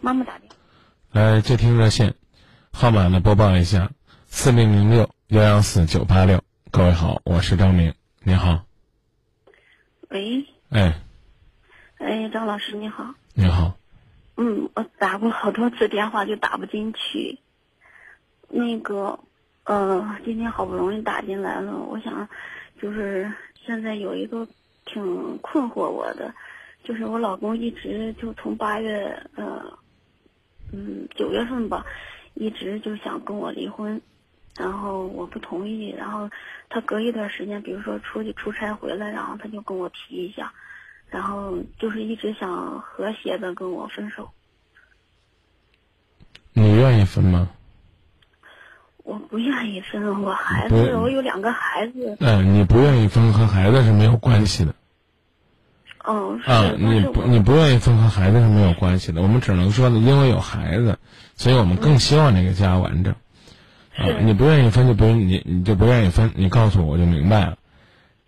妈妈打电话。来接听热线，号码呢播报一下：四零零六幺幺四九八六。各位好，我是张明，你好。喂，哎，哎，张老师你好。你好，嗯，我打过好多次电话就打不进去。那个，呃，今天好不容易打进来了，我想，就是现在有一个挺困惑我的，就是我老公一直就从八月，呃，嗯，九月份吧，一直就想跟我离婚，然后我不同意，然后他隔一段时间，比如说出去出差回来，然后他就跟我提一下，然后就是一直想和谐的跟我分手。你愿意分吗？我不愿意分，我孩子，我有两个孩子。嗯，你不愿意分和孩子是没有关系的嗯，是，啊，你不你不愿意分和孩子是没有关系的。我们只能说呢，因为有孩子，所以我们更希望这个家完整。啊，是你不愿意分就不愿你你就不愿意分，你告诉我我就明白了。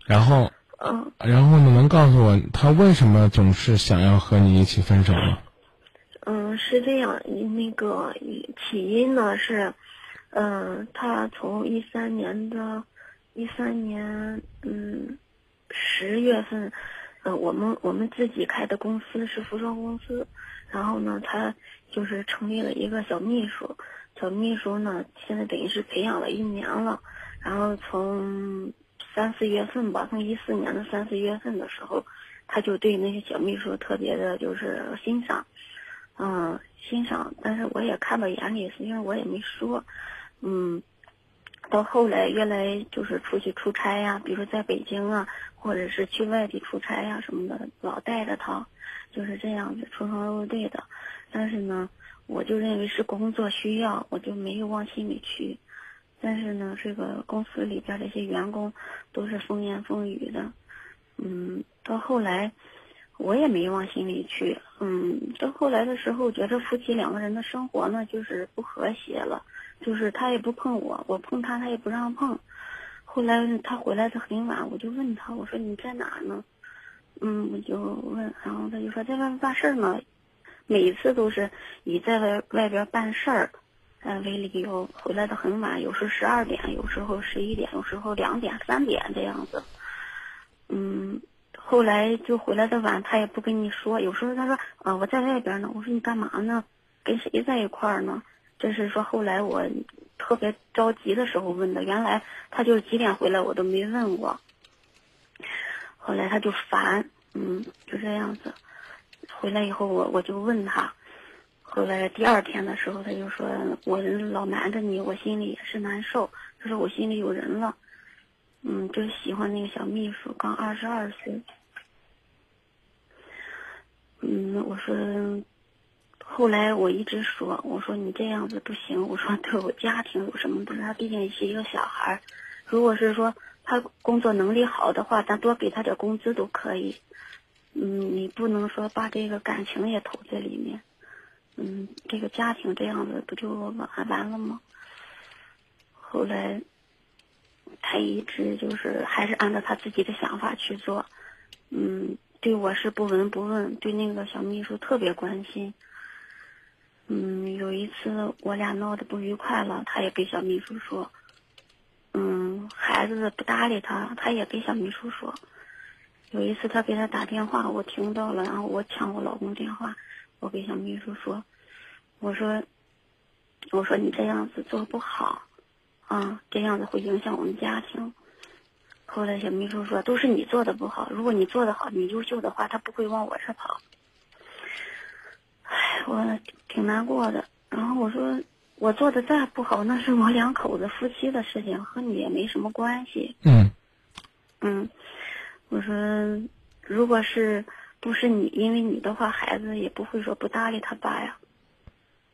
然后嗯然后你能告诉我他为什么总是想要和你一起分手吗？嗯是这样，那个起因呢是，嗯，他从一三年的，一三年嗯十月份，呃，我们我们自己开的公司是服装公司，然后呢，他就是成立了一个小秘书，小秘书呢现在等于是培养了一年了，然后从三四月份吧，从一四年的三四月份的时候，他就对那些小秘书特别的就是欣赏。嗯，欣赏，但是我也看到眼里，实际上我也没说，嗯，到后来越来就是出去出差呀，比如说在北京啊，或者是去外地出差呀什么的，老带着他，就是这样子出双入对的。但是呢，我就认为是工作需要，我就没有往心里去。但是呢，这个公司里边这些员工都是风言风语的，嗯，到后来。我也没往心里去，嗯，到后来的时候，觉着夫妻两个人的生活呢，就是不和谐了，就是他也不碰我，我碰他，他也不让碰。后来他回来的很晚，我就问他，我说你在哪呢？嗯，我就问，然后他就说在外面办事儿呢，每次都是以在外外边办事儿，呃为理由，回来的很晚，有时候十二点，有时候十一点，有时候两点、三点这样子，嗯。后来就回来的晚，他也不跟你说。有时候他说：“啊，我在外边呢。”我说：“你干嘛呢？跟谁在一块儿呢？”这是说后来我特别着急的时候问的。原来他就几点回来我都没问过。后来他就烦，嗯，就这样子。回来以后我我就问他。后来第二天的时候他就说：“我老瞒着你，我心里也是难受。”他说：“我心里有人了。”嗯，就喜欢那个小秘书，刚二十二岁。嗯，我说，后来我一直说，我说你这样子不行，我说对我家庭有什么的，他毕竟是一个小孩儿，如果是说他工作能力好的话，咱多给他点工资都可以。嗯，你不能说把这个感情也投在里面。嗯，这个家庭这样子不就完完了吗？后来。他一直就是还是按照他自己的想法去做，嗯，对我是不闻不问，对那个小秘书特别关心。嗯，有一次我俩闹得不愉快了，他也给小秘书说，嗯，孩子不搭理他，他也给小秘书说。有一次他给他打电话，我听到了，然后我抢我老公电话，我给小秘书说，我说，我说你这样子做不好。啊，这样子会影响我们家庭。后来小秘书说，都是你做的不好。如果你做的好，你优秀的话，他不会往我这跑。唉，我挺难过的。然后我说，我做的再不好，那是我两口子夫妻的事情，和你也没什么关系。嗯。嗯，我说，如果是不是你，因为你的话，孩子也不会说不搭理他爸呀。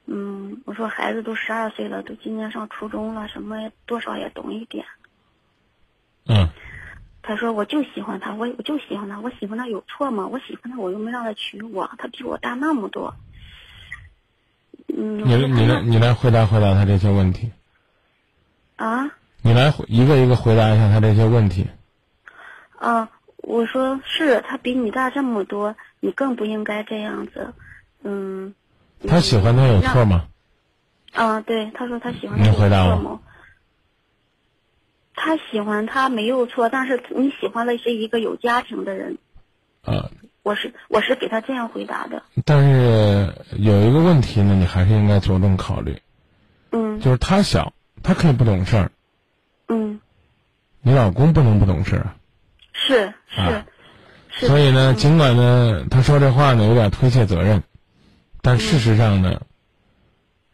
嗯，我说孩子都十二岁了，都今年上初中了，什么多少也懂一点。嗯。他说：“我就喜欢他，我我就喜欢他，我喜欢他有错吗？我喜欢他，我又没让他娶我，他比我大那么多。”嗯。你你来你来回答回答他这些问题。啊。你来一个一个回答一下他这些问题。啊，我说是他比你大这么多，你更不应该这样子，嗯。他喜欢他有错吗？啊，对，他说他喜欢你他有回答我错吗？他喜欢他没有错，但是你喜欢的是一个有家庭的人。啊，我是我是给他这样回答的。但是有一个问题呢，你还是应该着重考虑，嗯就是他小，他可以不懂事儿，嗯，你老公不能不懂事儿啊。是是、啊是。所以呢，嗯尽管呢他说这话呢有点推卸责任，但事实上呢，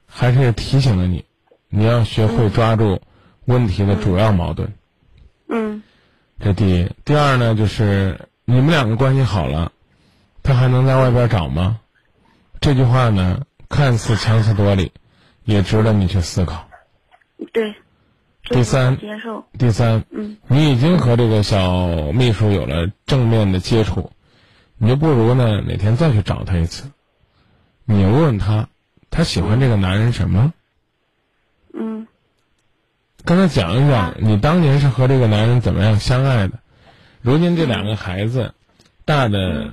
还是提醒了你，你要学会抓住问题的主要矛盾。嗯这第一，第二呢，就是你们两个关系好了，他还能在外边找吗？这句话呢，看似强词夺理，也值得你去思考。对。第三接受。第三，嗯你已经和这个小秘书有了正面的接触，你就不如呢哪天再去找他一次，你问问他，他喜欢这个男人什么？嗯跟他讲一讲，你当年是和这个男人怎么样相爱的，如今这两个孩子，大的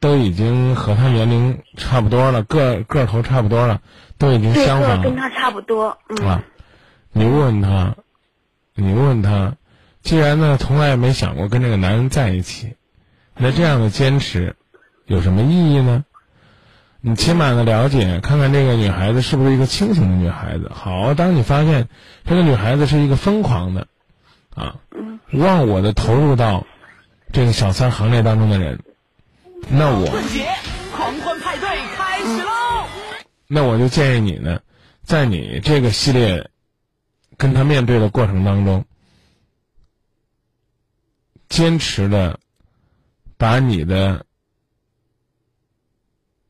都已经和他年龄差不多了，个个头差不多了，都已经相仿了跟他差不多。嗯啊。你问问他，你问问他，既然呢从来也没想过跟这个男人在一起，那这样的坚持有什么意义呢？你起码的了解，看看这个女孩子是不是一个清醒的女孩子。好，当你发现这个女孩子是一个疯狂的，啊，嗯忘我的投入到这个小三行列当中的人，那我春节狂欢派对开始喽！那我就建议你呢，在你这个系列跟他面对的过程当中，坚持的把你的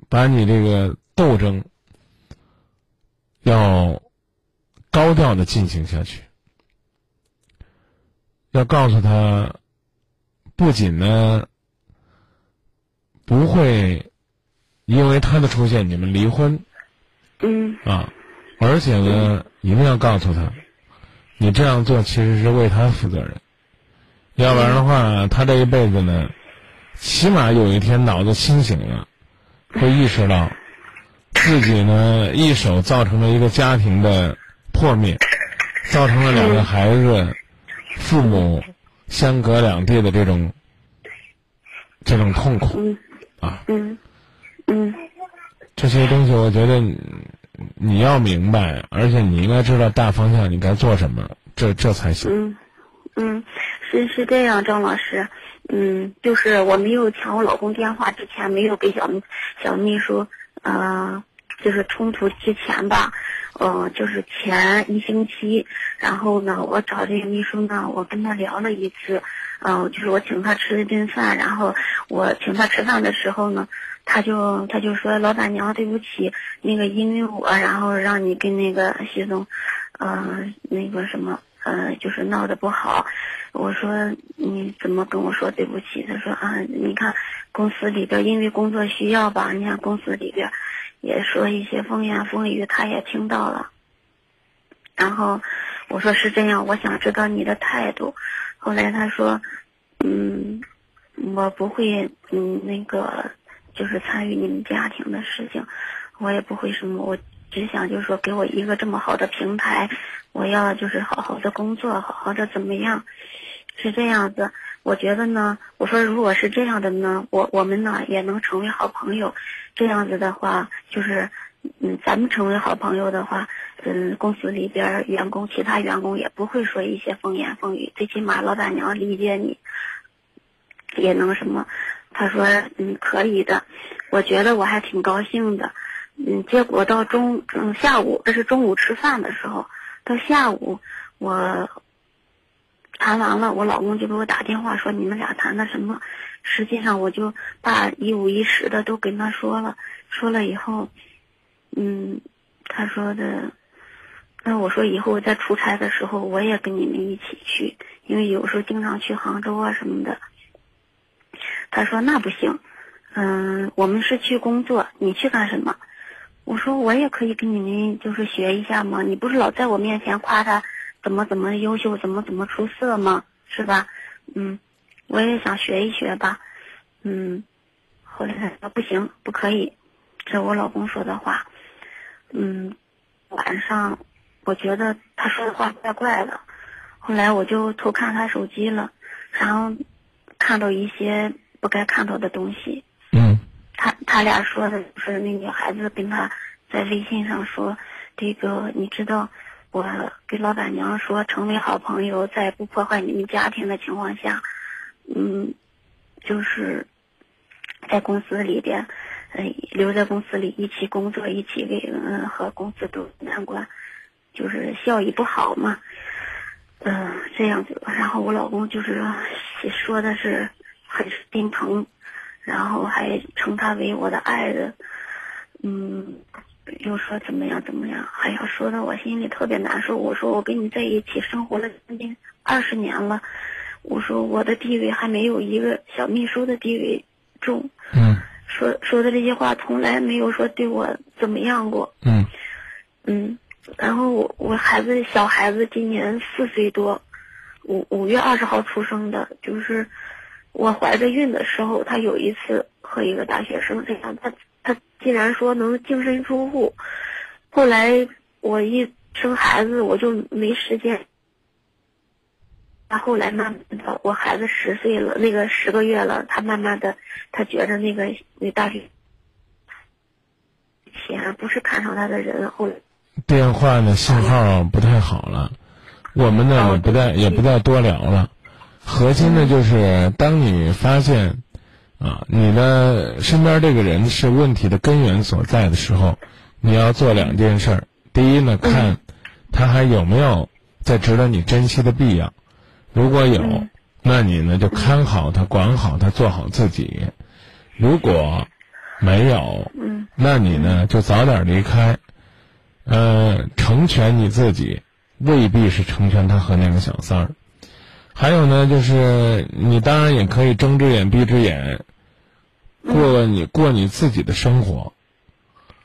把你这个斗争要高调的进行下去，要告诉他，不仅呢不会因为他的出现你们离婚。嗯。啊，而且呢，一定要告诉他，你这样做其实是为他负责任，要不然的话，他这一辈子呢，起码有一天脑子清醒了，会意识到自己呢一手造成了一个家庭的破灭，造成了两个孩子父母相隔两地的这种这种痛苦。嗯啊。嗯嗯这些东西，我觉得你你要明白，而且你应该知道大方向，你该做什么，这这才行。嗯嗯，是是这样，张老师。嗯，就是我没有抢我老公电话之前，没有给小小秘书，呃，就是冲突之前吧，呃，就是前一星期，然后呢，我找这个秘书呢，我跟他聊了一次，嗯、就是我请他吃了顿饭，然后我请他吃饭的时候呢，他就他就说老板娘对不起，那个因为我，然后让你跟那个徐总，呃，那个什么，呃，就是闹得不好。我说你怎么跟我说对不起？他说啊，你看公司里边因为工作需要吧，你看公司里边也说一些风言风语，他也听到了。然后我说是这样，我想知道你的态度。后来他说，嗯，我不会，嗯，那个就是参与你们家庭的事情，我也不会什么，我只想就是说给我一个这么好的平台，我要就是好好的工作，好好的怎么样，是这样子。我觉得呢，我说如果是这样的呢，我我们呢也能成为好朋友，这样子的话，就是嗯，咱们成为好朋友的话，嗯，公司里边员工其他员工也不会说一些风言风语，最起码老板娘理解你，也能什么。他说嗯可以的，我觉得我还挺高兴的。嗯，结果到中嗯下午，这是中午吃饭的时候，到下午我谈完了，我老公就给我打电话说你们俩谈的什么？实际上我就把一五一十的都跟他说了，说了以后，嗯，他说的，那我说以后在出差的时候我也跟你们一起去，因为有时候经常去杭州啊什么的。他说那不行，嗯，我们是去工作，你去干什么？我说我也可以跟你们就是学一下嘛，你不是老在我面前夸他怎么怎么优秀，怎么怎么出色嘛？是吧？嗯，我也想学一学吧。嗯，后来他说不行，不可以。这我老公说的话。嗯，晚上我觉得他说的话怪怪的，后来我就偷看他手机了，然后看到一些不该看到的东西。嗯他他俩说的是那女孩子跟他在微信上说，这个你知道，我跟老板娘说成为好朋友，在不破坏你们家庭的情况下，嗯，就是在公司里边，呃，留在公司里一起工作，一起为嗯和公司都难关，就是效益不好嘛，嗯、这样子。然后我老公就是说的是很心疼。然后还称他为我的爱人，嗯，又说怎么样怎么样，哎呀，说的我心里特别难受。我说我跟你在一起生活了将近二十年了，我说我的地位还没有一个小秘书的地位重。嗯说说的这些话从来没有说对我怎么样过。嗯嗯，然后我我孩子小孩子今年四岁多，五五月二十号出生的，就是我怀着孕的时候，他有一次和一个大学生这样，他他竟然说能净身出户，后来我一生孩子我就没时间。他后来慢慢的，我孩子十岁了，那个十个月了，他慢慢的，他觉着那个那大学钱不是看上他的人，后来电话呢信号不太好了，我们呢哦不再也不再多聊了。核心呢就是当你发现啊，你的身边这个人是问题的根源所在的时候，你要做两件事儿。第一呢，看他还有没有在值得你珍惜的必要。如果有嗯，那你呢就看好他，管好他，做好自己。如果没有，嗯那你呢就早点离开。呃，成全你自己，未必是成全他和那个小三儿。还有呢，就是你当然也可以睁只眼闭只眼，过你过你自己的生活。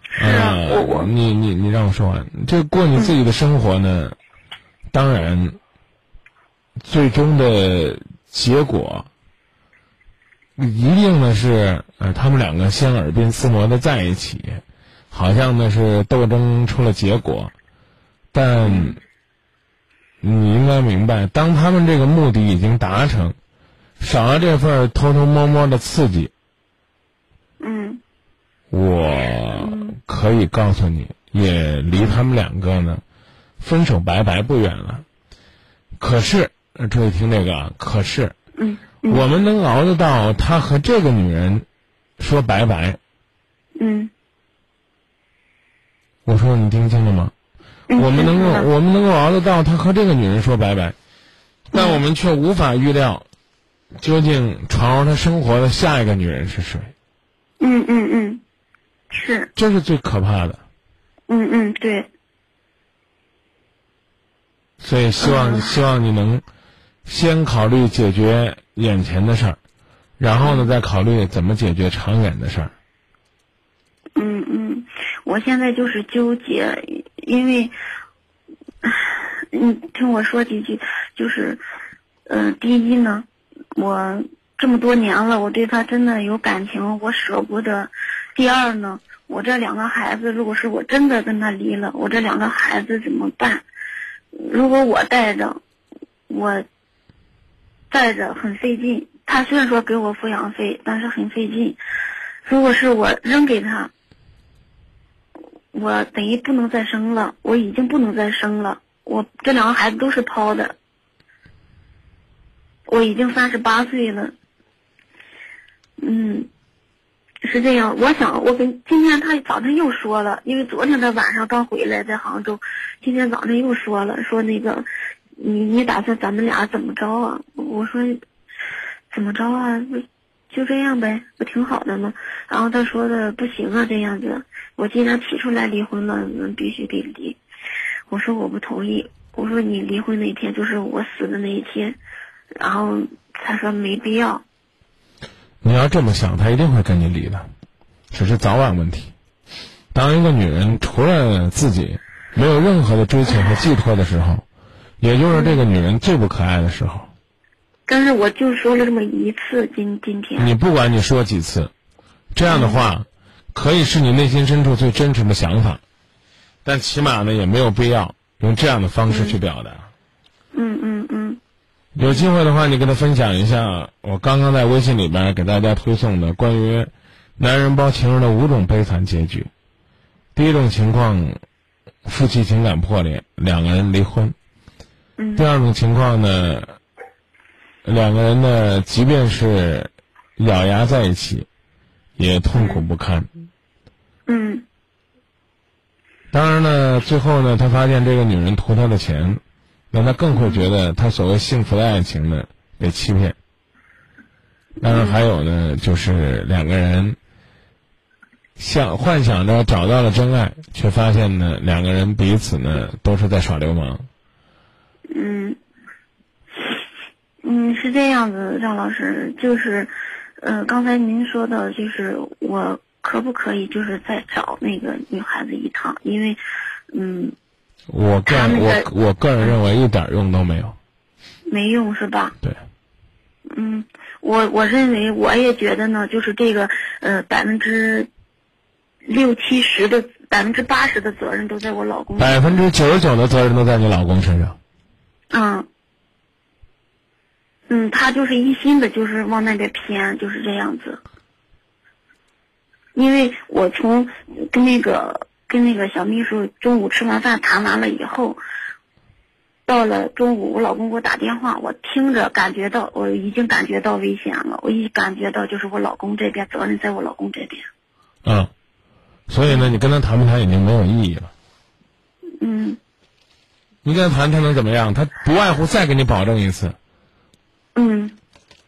是啊呃我我。你你你让我说完，这过你自己的生活呢，当然，最终的结果，一定呢是呃他们两个先耳鬓厮磨的在一起，好像呢是斗争出了结果，但你应该明白，当他们这个目的已经达成，少了这份偷偷摸摸的刺激，嗯我可以告诉你，也离他们两个呢分手拜拜不远了。可是，呃注意听这个啊，可是嗯我们能熬得到他和这个女人说拜拜。嗯我说你听清了吗？嗯，我们能够我们能够熬得到他和这个女人说拜拜，但我们却无法预料，究竟闯入他生活的下一个女人是谁。嗯嗯嗯，是。这是最可怕的。嗯嗯对，所以希望希望你能先考虑解决眼前的事儿，然后呢再考虑怎么解决长远的事儿。嗯嗯，我现在就是纠结，因为，你听我说几句，就是，嗯、第一呢，我这么多年了，我对他真的有感情，我舍不得。第二呢，我这两个孩子，如果是我真的跟他离了，我这两个孩子怎么办？如果我带着，我带着很费劲。他虽然说给我抚养费，但是很费劲。如果是我扔给他，我等于不能再生了，我已经不能再生了。我这两个孩子都是抛的，我已经三十八岁了。嗯，是这样。我想，我跟今天他早晨又说了，因为昨天他晚上刚回来，在杭州，今天早晨又说了，说那个，你你打算咱们俩怎么着啊？我说，怎么着啊？就这样呗，不挺好的吗？然后他说的不行啊，这样子，我既然提出来离婚了，那必须得离。我说我不同意，我说你离婚那天就是我死的那一天，然后他说没必要。你要这么想，他一定会跟你离的，只是早晚问题。当一个女人除了自己没有任何的追求和寄托的时候，也就是这个女人最不可爱的时候。但是我就说了这么一次，今今天，你不管你说几次，这样的话，可以是你内心深处最真诚的想法，但起码呢也没有必要用这样的方式去表达。嗯嗯嗯有机会的话，你跟他分享一下我刚刚在微信里边给大家推送的关于男人包情人的五种悲惨结局。第一种情况，夫妻情感破裂，两个人离婚。嗯第二种情况呢，两个人呢，即便是咬牙在一起，也痛苦不堪。嗯当然呢，最后呢，他发现这个女人图他的钱，那他更会觉得他所谓幸福的爱情呢被欺骗。当然还有呢，就是两个人想幻想着找到了真爱，却发现呢，两个人彼此呢都是在耍流氓。嗯嗯，是这样子，赵老师，就是，呃，刚才您说的，就是我可不可以就是再找那个女孩子一趟？因为，嗯，我个人，我我个人认为一点用都没有。没用是吧？对，嗯，我我认为我也觉得呢，就是这个呃百分之六七十的百分之八十的责任都在我老公。百分之九十九的责任都在你老公身上。嗯，嗯，他就是一心的，就是往那边偏，就是这样子。因为我从跟那个跟那个小秘书中午吃完饭谈完了以后，到了中午，我老公给我打电话，我听着感觉到我已经感觉到危险了，我一感觉到就是我老公这边责任在我老公这边。嗯，所以呢，你跟他谈不谈已经没有意义了。嗯你跟他谈，他能怎么样？他不外乎再给你保证一次。嗯，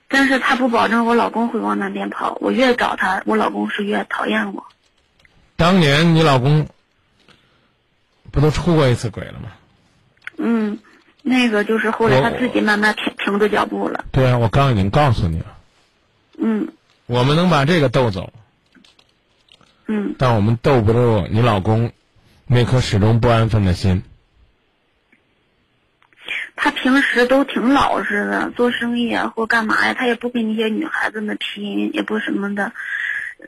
但是他不保证我老公会往那边跑，我越找他，我老公是越讨厌我。当年你老公不都出过一次轨了吗？嗯，那个就是后来他自己慢慢停停住脚步了。对啊，我刚已经告诉你了，嗯我们能把这个斗走，嗯但我们斗不住你老公那颗始终不安分的心。他平时都挺老实的，做生意啊或干嘛呀，他也不跟那些女孩子们拼，也不什么的。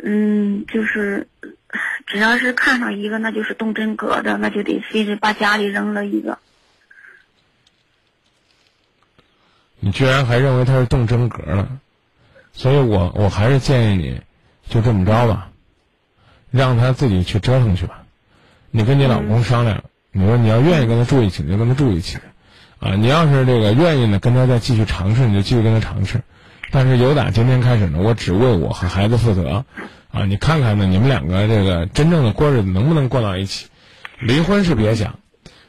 嗯，就是只要是看上一个，那就是动真格的，那就得非得把家里扔了一个。你居然还认为他是动真格了，所以我我还是建议你，就这么着吧，让他自己去折腾去吧。你跟你老公商量，你说你要愿意跟他住一起，你就跟他住一起，啊，你要是这个愿意呢，跟他再继续尝试，你就继续跟他尝试。但是由打今天开始呢，我只为我和孩子负责，啊，你看看呢，你们两个这个真正的过日子能不能过到一起？离婚是别想，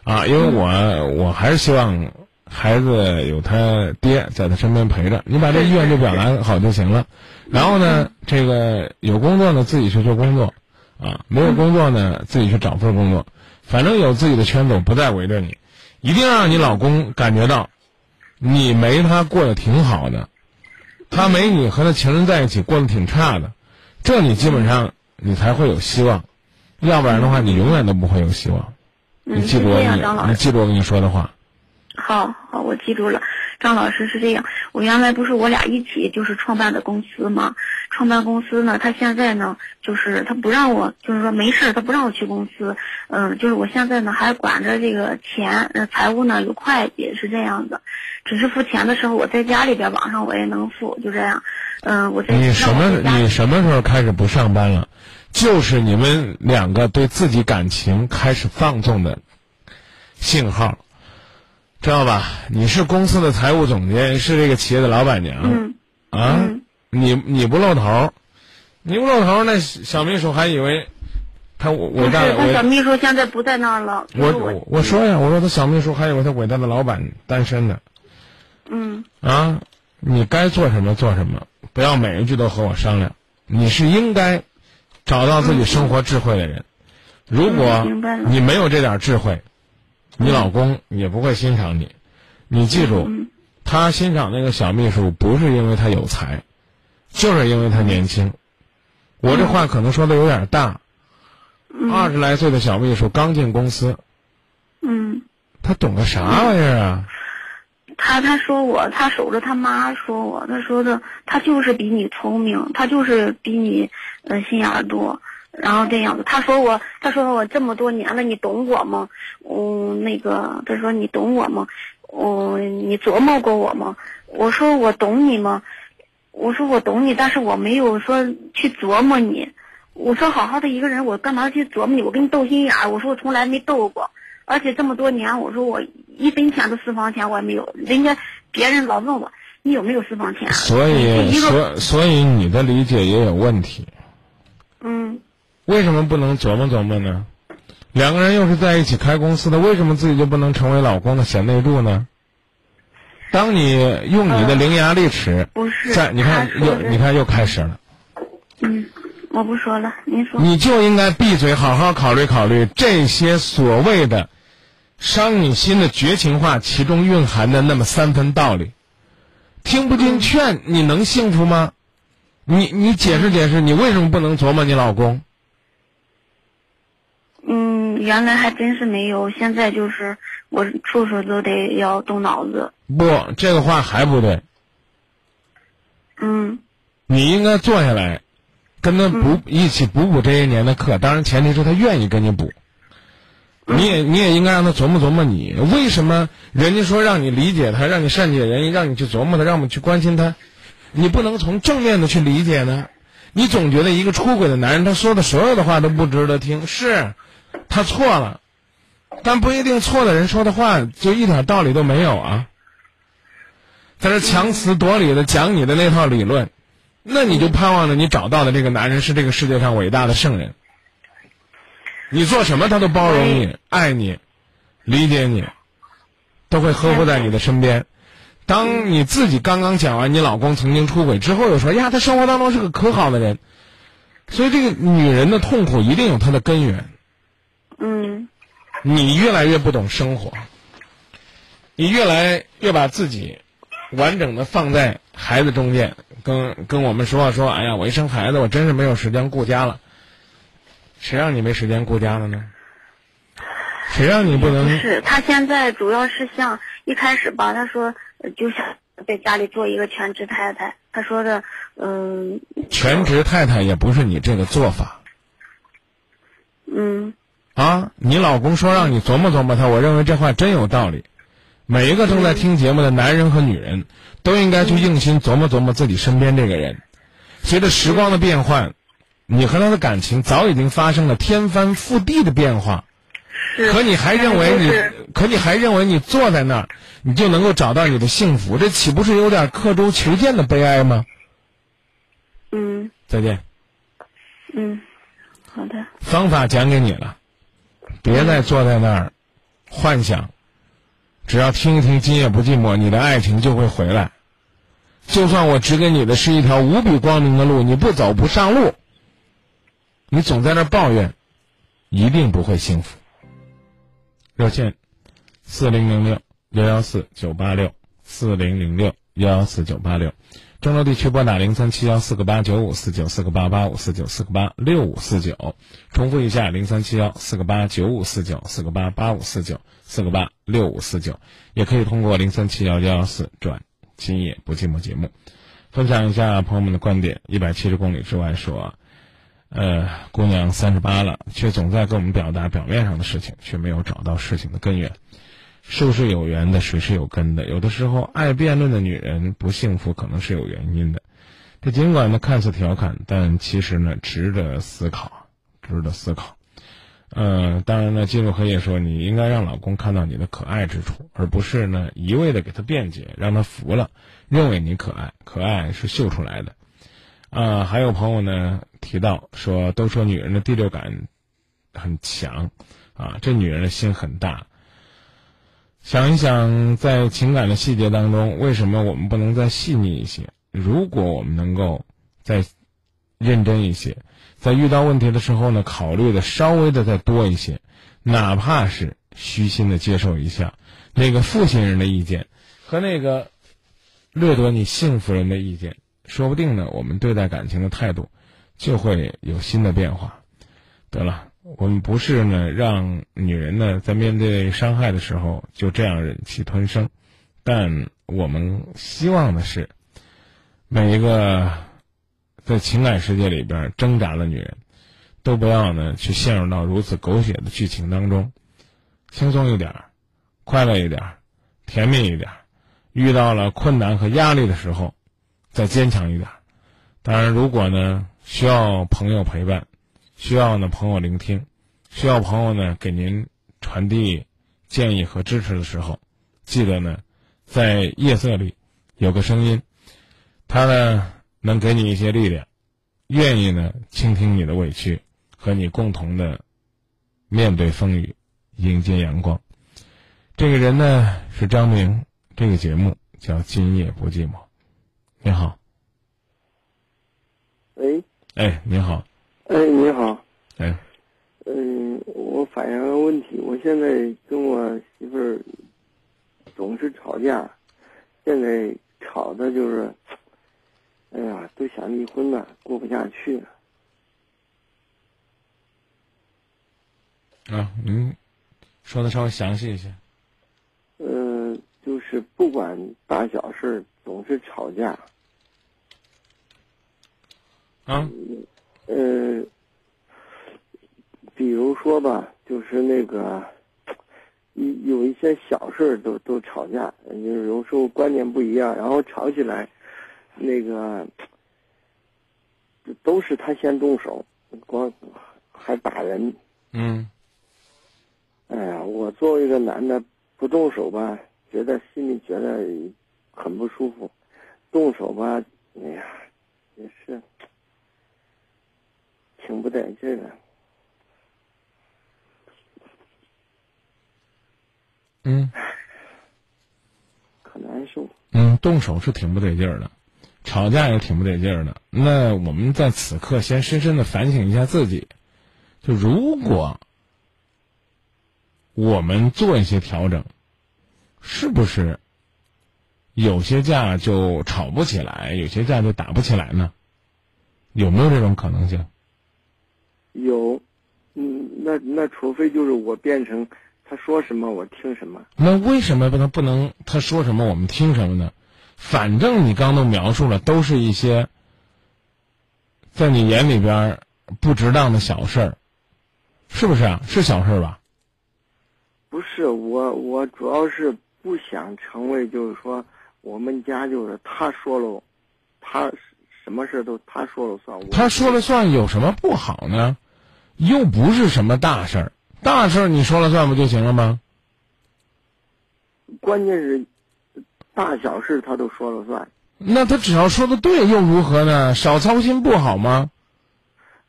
啊，因为我我还是希望孩子有他爹在他身边陪着，你把这意愿就表达好就行了。然后呢，这个有工作呢自己去做工作，啊，没有工作呢自己去找份工作，反正有自己的圈子，我不再围着你，一定让你老公感觉到，你没他过得挺好的，他没你和他情人在一起过得挺差的，这你基本上你才会有希望，要不然的话你永远都不会有希望。嗯，你记住我你。记住我跟你说的话。好好，我记住了。张老师是这样，我原来不是我俩一起就是创办的公司吗？创办公司呢，他现在呢，就是他不让我，就是说没事，他不让我去公司。嗯，就是我现在呢还管着这个钱，呃，财务呢有会计是这样的。只是付钱的时候，我在家里边网上我也能付，就这样。嗯，我在你什么你什么时候开始不上班了？就是你们两个对自己感情开始放纵的信号，知道吧？你是公司的财务总监，是这个企业的老板娘，嗯啊，嗯你你不露头，你不露头，那小秘书还以为他伟不是，伟大他小，秘书现在不在那儿了。我我我说呀，我说他小秘书还以为他伟大的老板单身呢。嗯啊，你该做什么做什么，不要每一句都和我商量。你是应该找到自己生活智慧的人。如果你没有这点智慧，你老公也不会欣赏你。你记住，嗯他欣赏那个小秘书不是因为他有才，就是因为他年轻。我这话可能说的有点大，嗯二十来岁的小秘书刚进公司，嗯。他懂个啥玩意儿啊？他他说我，他守着他妈说我，他说的他就是比你聪明，他就是比你呃心眼儿多，然后这样子，他说我，他说我这么多年了，你懂我吗？嗯，那个，他说你懂我吗？嗯，你琢磨过我吗？我说我懂你吗？我说我懂你，但是我没有说去琢磨你。我说好好的一个人，我干嘛去琢磨你？我跟你斗心眼儿。我说我从来没斗过，而且这么多年，我说我一分钱的私房钱我也没有。人家别人老问我你有没有私房钱，所以，所所以你的理解也有问题。嗯。为什么不能琢磨琢磨呢？两个人又是在一起开公司的，为什么自己就不能成为老公的贤内助呢？当你用你的伶牙俐齿，不是在你看又你看又开始了。嗯，我不说了，您说。你就应该闭嘴，好好考虑考虑这些所谓的伤你心的绝情话，其中蕴含的那么三分道理。听不进劝，你能幸福吗？你你解释解释，你为什么不能琢磨你老公？嗯，原来还真是没有，现在就是我处处都得要动脑子。不，这个话还不对。嗯。你应该坐下来，跟他补一起补补这些年的课，当然前提是他愿意跟你补。你也你也应该让他琢磨琢磨你为什么人家说让你理解他，让你善解人意，让你去琢磨他，让我们去关心他，你不能从正面的去理解呢？你总觉得一个出轨的男人，他说的所有的话都不值得听，是。他错了，但不一定错的人说的话就一点道理都没有啊！在这强词夺理的讲你的那套理论，那你就盼望着你找到的这个男人是这个世界上伟大的圣人。你做什么他都包容你、爱你、理解你，都会呵护在你的身边。当你自己刚刚讲完你老公曾经出轨之后，又说呀，他生活当中是个可好的人，所以这个女人的痛苦一定有她的根源。嗯，你越来越不懂生活，你越来越把自己完整的放在孩子中间，跟跟我们说说，哎呀，我一生孩子，我真是没有时间顾家了。谁让你没时间顾家了呢？谁让你不能？是他现在主要是像一开始吧，他说就想在家里做一个全职太太。他说的，嗯。全职太太也不是你这个做法。嗯。啊，你老公说让你琢磨琢磨他，我认为这话真有道理。每一个正在听节目的男人和女人，都应该去用心琢磨琢磨自己身边这个人。随着时光的变换，你和他的感情早已经发生了天翻覆地的变化。可你还认为你，可你还认为你坐在那儿，你就能够找到你的幸福？这岂不是有点刻舟求剑的悲哀吗？嗯。再见。嗯，好的。方法讲给你了。别再坐在那儿幻想，只要听一听《今夜不寂寞》，你的爱情就会回来。就算我指给你的是一条无比光明的路，你不走不上路，你总在那抱怨，一定不会幸福。热线：四零零六幺幺四九八六四零零六幺幺四九八六。郑州地区拨打零三七幺四个八九五四九四个八八五四九四个八六五四九，重复一下零三七幺四个八九五四九四个八八五四九四个八六五四九，也可以通过零三七幺幺幺四转今夜不寂寞节目，分享一下朋友们的观点。一百七十公里之外说，呃，姑娘三十八了，却总在跟我们表达表面上的事情，却没有找到事情的根源。树是有缘的，水是有根的。有的时候，爱辩论的女人不幸福，可能是有原因的。这尽管呢看似调侃，但其实呢值得思考，值得思考。呃，当然呢，金入荷叶说，你应该让老公看到你的可爱之处，而不是呢一味的给他辩解，让他服了，认为你可爱。可爱是秀出来的。啊，还有朋友呢提到说，都说女人的第六感很强，啊，这女人的心很大。想一想，在情感的细节当中，为什么我们不能再细腻一些？如果我们能够再认真一些，在遇到问题的时候呢，考虑的稍微的再多一些，哪怕是虚心的接受一下那个负心人的意见和那个掠夺你幸福人的意见，说不定呢，我们对待感情的态度就会有新的变化。得了。我们不是呢，让女人呢在面对伤害的时候就这样忍气吞声，但我们希望的是，每一个在情感世界里边挣扎的女人，都不要呢去陷入到如此狗血的剧情当中，轻松一点，快乐一点，甜蜜一点。遇到了困难和压力的时候，再坚强一点。当然，如果呢需要朋友陪伴，需要呢朋友聆听，需要朋友呢给您传递建议和支持的时候，记得呢在夜色里有个声音，他呢能给你一些力量，愿意呢倾听你的委屈，和你共同的面对风雨，迎接阳光。这个人呢是张明，这个节目叫《今夜不寂寞》。你好，喂，哎，你好，哎，你好，哎，嗯，我反映个问题，我现在跟我媳妇儿总是吵架，现在吵的就是，哎呀，都想离婚了，过不下去了。啊，您说的稍微详细一些。呃，就是不管大小事儿总是吵架，啊，呃，比如说吧，就是那个，一有一些小事都都吵架，就是有时候观念不一样，然后吵起来，那个都是他先动手，光还打人。嗯哎呀，我作为一个男的，不动手吧，觉得心里觉得很不舒服；动手吧，哎呀，也是挺不得劲儿的。嗯可难受。嗯，动手是挺不得劲儿的，吵架也挺不得劲儿的。那我们在此刻先深深的反省一下自己，就如果我们做一些调整，是不是有些架就吵不起来，有些架就打不起来呢？有没有这种可能性？有，嗯，那那除非就是我变成他说什么我听什么。那为什么不能不能他说什么我们听什么呢？反正你刚都描述了，都是一些在你眼里边儿不值当的小事儿，是不是啊？是小事儿吧？不是我，我主要是不想成为就是说我们家就是他说了，他什么事都他说了算。他说了算有什么不好呢？又不是什么大事儿，大事儿你说了算不就行了吗？关键是大小事他都说了算。那他只要说的对又如何呢？少操心不好吗？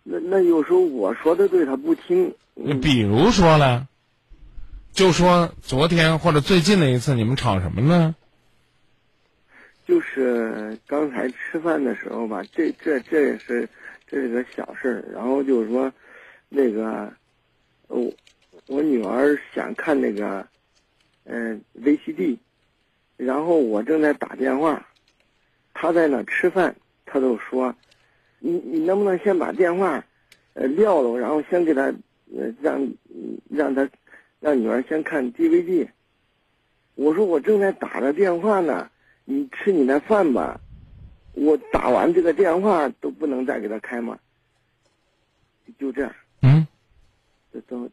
那那有时候我说的对他不听。你比如说了，就说昨天或者最近的一次，你们吵什么呢？就是刚才吃饭的时候吧，这这这也是这是个小事儿。然后就是说，那个，我我女儿想看那个，嗯、VCD，然后我正在打电话，她在那吃饭，她就说，你你能不能先把电话，呃撂了，然后先给她，呃让让她让女儿先看 DVD。我说我正在打着电话呢。你吃你那饭吧，我打完这个电话都不能再给他开吗？就这样，嗯，这都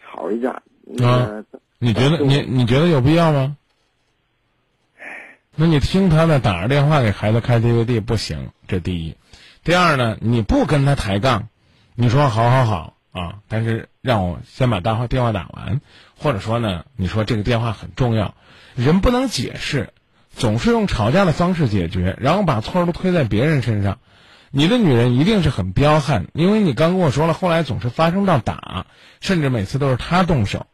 吵一架。那个你觉得你你觉得有必要吗？那你听他的，打着电话给孩子开 DVD 不行，这第一。第二呢，你不跟他抬杠，你说好好好啊，但是让我先把大话电话打完，或者说呢，你说这个电话很重要，人不能解释，总是用吵架的方式解决，然后把错都推在别人身上。你的女人一定是很彪悍，因为你刚跟我说了，后来总是发生到打，甚至每次都是她动手。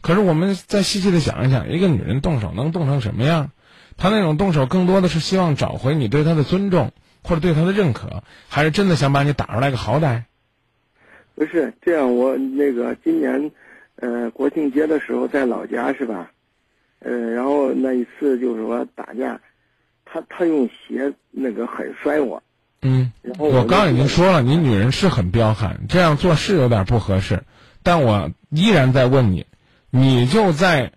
可是我们再细细的想一想，一个女人动手能动成什么样？她那种动手更多的是希望找回你对她的尊重，或者对她的认可，还是真的想把你打出来个好歹？不是这样，我那个今年，呃，国庆节的时候在老家是吧？呃，然后那一次就是说打架，他他用鞋那个狠摔我，嗯，然后我刚就已经说了，你女人是很彪悍，这样做是有点不合适，但我依然在问你，你就在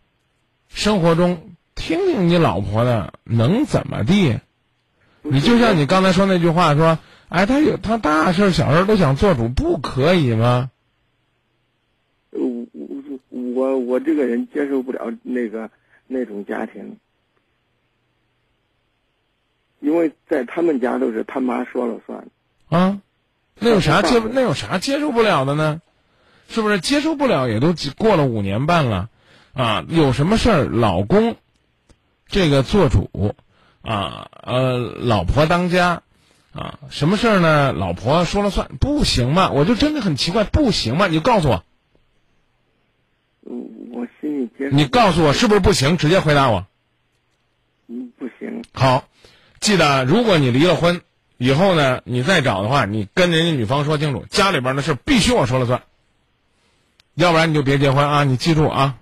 生活中听听你老婆的，能怎么地？你就像你刚才说那句话说，哎，他有他大事儿小事儿都想做主，不可以吗？呃我我我这个人接受不了那个那种家庭，因为在他们家都是他妈说了算。啊，那有啥接那有啥接受不了的呢？是不是接受不了也都几过了五年半了，啊，有什么事儿老公这个做主啊，呃，老婆当家啊，什么事儿呢？老婆说了算，不行吗？我就真的很奇怪，不行吗？你就告诉我，嗯我心里接受。你告诉我是不是不行？直接回答我。嗯不行，好，记得如果你离了婚以后呢，你再找的话，你跟人家女方说清楚，家里边的事必须我说了算，要不然你就别结婚啊！你记住啊，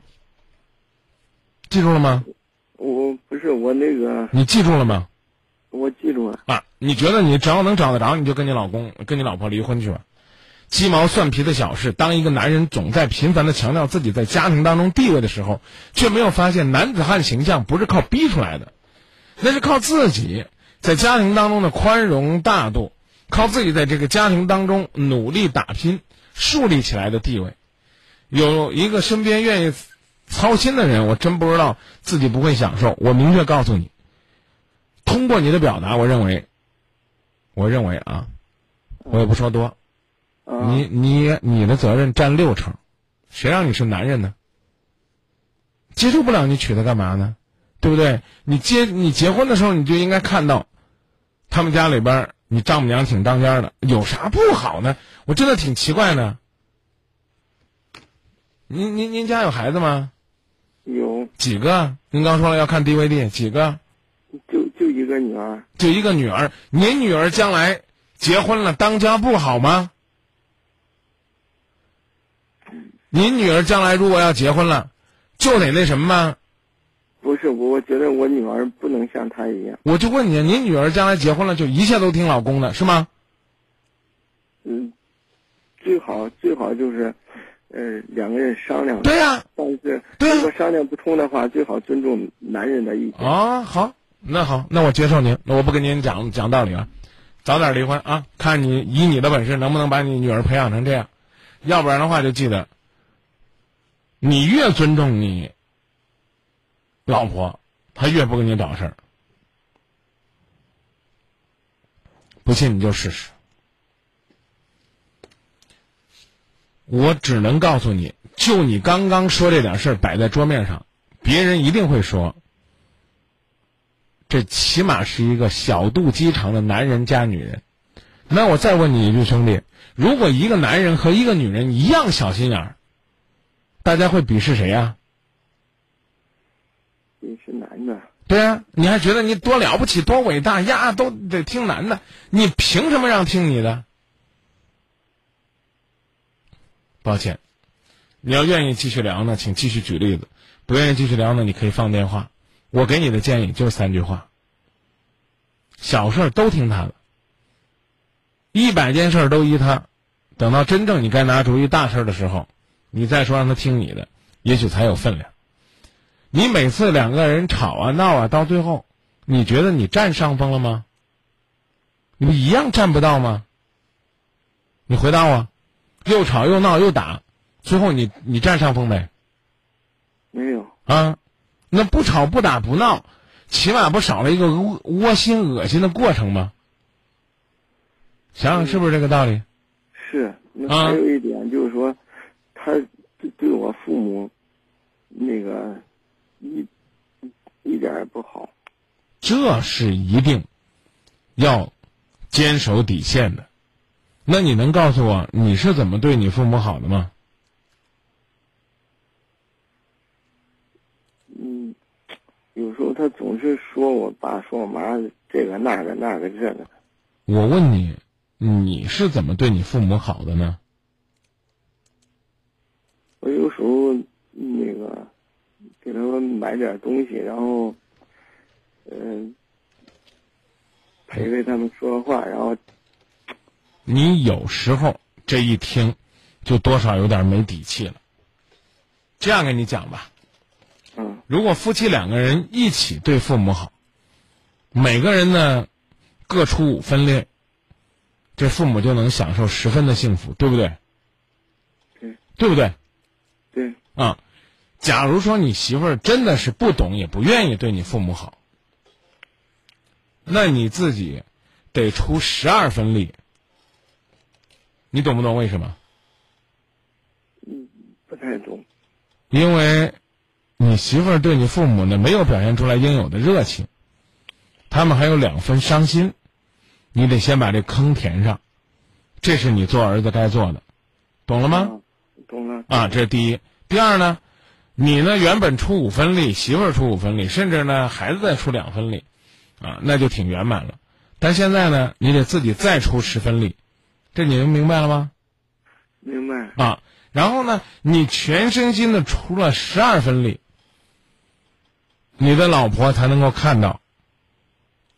记住了吗？我不是我那个你记住了吗？我记住了。啊，你觉得你只要能找得着，你就跟你老公、跟你老婆离婚去吧。鸡毛蒜皮的小事，当一个男人总在频繁的强调自己在家庭当中地位的时候，却没有发现男子汉形象不是靠逼出来的，那是靠自己在家庭当中的宽容大度，靠自己在这个家庭当中努力打拼树立起来的地位。有一个身边愿意操心的人，我真不知道自己不会享受。我明确告诉你，通过你的表达，我认为，我认为啊，我也不说多，啊，你你你的责任占六成，谁让你是男人呢？接受不了你娶她干嘛呢？对不对？你结你结婚的时候，你就应该看到，他们家里边儿你丈母娘挺当家的，有啥不好呢？我真的挺奇怪的。您您您家有孩子吗？有几个？您刚说了要看 DVD，几个？就就一个女儿，就一个女儿。您女儿将来结婚了，当家不好吗？您女儿将来如果要结婚了，就得那什么吗？不是我，我觉得我女儿不能像她一样。我就问你，您女儿将来结婚了，就一切都听老公的，是吗？嗯，最好最好就是，呃，两个人商量。对呀、但是如果商量不通的话，最好尊重男人的意见。啊，好，那好，那我接受您，那我不跟您讲讲道理了，早点离婚啊！看你以你的本事能不能把你女儿培养成这样，要不然的话就记得，你越尊重你老婆，她越不跟你找事儿。不信你就试试。我只能告诉你，就你刚刚说这点事儿摆在桌面上，别人一定会说，这起码是一个小肚鸡肠的男人加女人。那我再问你一句，兄弟，如果一个男人和一个女人一样小心眼儿，大家会鄙视谁呀、是男的，对呀、你还觉得你多了不起、多伟大呀？都得听男的，你凭什么让听你的？抱歉，你要愿意继续聊呢，请继续举例子；不愿意继续聊呢，你可以放电话。我给你的建议就是三句话：小事儿都听他的，一百件事儿都依他。等到真正你该拿主意大事儿的时候，你再说让他听你的，也许才有分量。你每次两个人吵啊闹啊，到最后，你觉得你占上风了吗？你不一样占不到吗？你回答我，又吵又闹又打，最后你你占上风没？没有。啊，那不吵不打不闹，起码不少了一个窝窝心恶心的过程吗？想想是不是这个道理？是，那啊还有一点就是说，他对对我父母，那个一一点儿也不好。这是一定要坚守底线的。那你能告诉我你是怎么对你父母好的吗？嗯，有时候他总是说我爸说我妈这个那个那个这个，我问你，你是怎么对你父母好的呢？我有时候那个给他们买点东西，然后嗯、陪陪他们说话，然后你有时候这一听，就多少有点没底气了。这样跟你讲吧，嗯如果夫妻两个人一起对父母好，每个人呢各出五分力，这父母就能享受十分的幸福，对不对？对，对不对？对，啊，假如说你媳妇儿真的是不懂也不愿意对你父母好，那你自己得出十二分力。你懂不懂为什么？嗯不太懂。因为你媳妇儿对你父母呢没有表现出来应有的热情，他们还有两分伤心，你得先把这坑填上，这是你做儿子该做的，懂了吗？啊懂了。啊，这是第一。第二呢，你呢原本出五分力，媳妇儿出五分力，甚至呢孩子再出两分力，啊，那就挺圆满了。但现在呢，你得自己再出十分力，这你们明白了吗？明白。啊，然后呢，你全身心的出了十二分力，你的老婆才能够看到，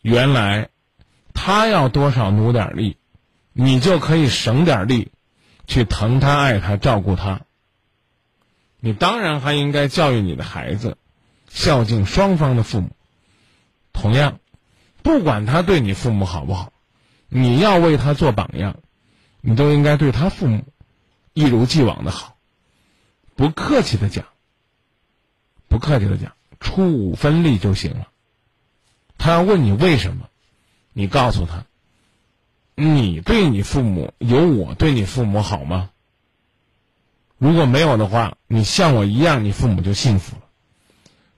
原来她要多少努点力，你就可以省点力，去疼她、爱她、照顾她。你当然还应该教育你的孩子，孝敬双方的父母。同样，不管他对你父母好不好，你要为他做榜样，你都应该对他父母一如既往的好。不客气的讲，不客气的讲，出五分力就行了。他要问你为什么，你告诉他，你对你父母有我对你父母好吗？如果没有的话，你像我一样，你父母就幸福了。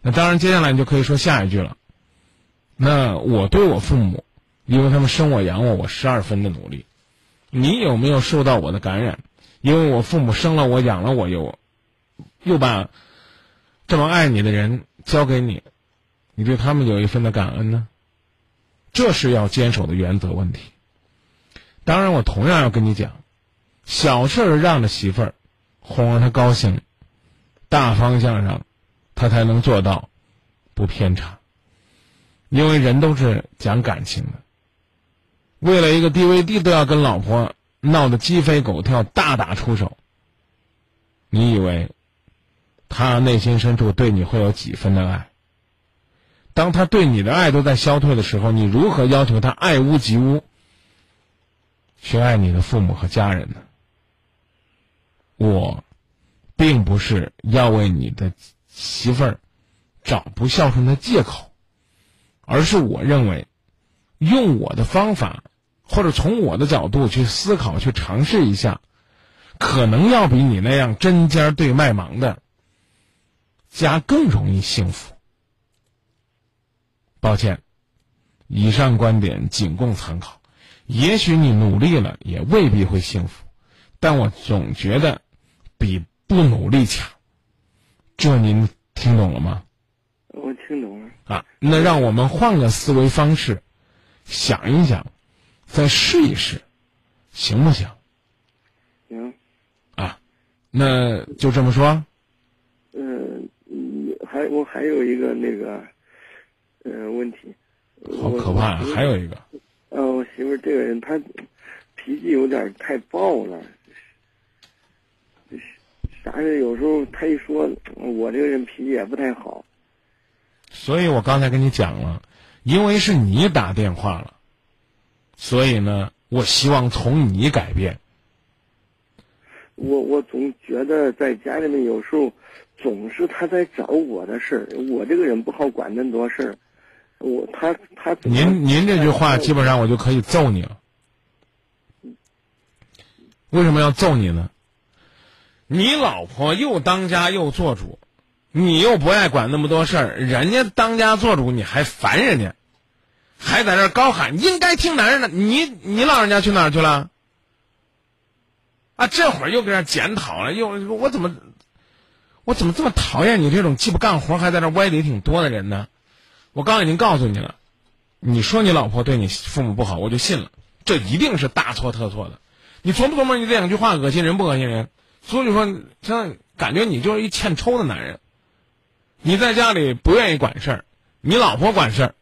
那当然，接下来你就可以说下一句了。那我对我父母，因为他们生我养我，我十二分的努力。你有没有受到我的感染？因为我父母生了我养了我，又又把这么爱你的人交给你，你对他们有一份的感恩呢？这是要坚守的原则问题。当然，我同样要跟你讲，小事让着媳妇儿。哄着他高兴，大方向上，他才能做到不偏差。因为人都是讲感情的，为了一个 DVD 都要跟老婆闹得鸡飞狗跳、大打出手。你以为他内心深处对你会有几分的爱？当他对你的爱都在消退的时候，你如何要求他爱屋及乌，去爱你的父母和家人呢？我，并不是要为你的媳妇儿找不孝顺的借口，而是我认为，用我的方法，或者从我的角度去思考、去尝试一下，可能要比你那样针尖对麦芒的家更容易幸福。抱歉，以上观点仅供参考，也许你努力了，也未必会幸福，但我总觉得。比不努力强，这您听懂了吗？我听懂了。啊，那让我们换个思维方式，想一想，再试一试，行不行？行。啊，那就这么说。嗯，还我还有一个那个，呃，问题。好可怕啊！还有一个。呃，我媳妇这个人，她脾气有点太暴了。啥是有时候他一说，我这个人脾气也不太好。所以我刚才跟你讲了，因为是你打电话了，所以呢，我希望从你改变。我我总觉得在家里面有时候总是他在找我的事儿，我这个人不好管那么多事儿。我他他您您这句话基本上我就可以揍你了。为什么要揍你呢？你老婆又当家又做主，你又不爱管那么多事儿，人家当家做主你还烦人家，还在这高喊应该听男人的，你你老人家去哪儿去了？啊，这会儿又搁这检讨了，又我怎么我怎么这么讨厌你这种既不干活还在这歪理挺多的人呢？我刚已经告诉你了，你说你老婆对你父母不好，我就信了，这一定是大错特错的。你琢磨琢磨，你这两句话恶心人不恶心人？所以说，像感觉你就是一欠抽的男人。你在家里不愿意管事儿，你老婆管事儿，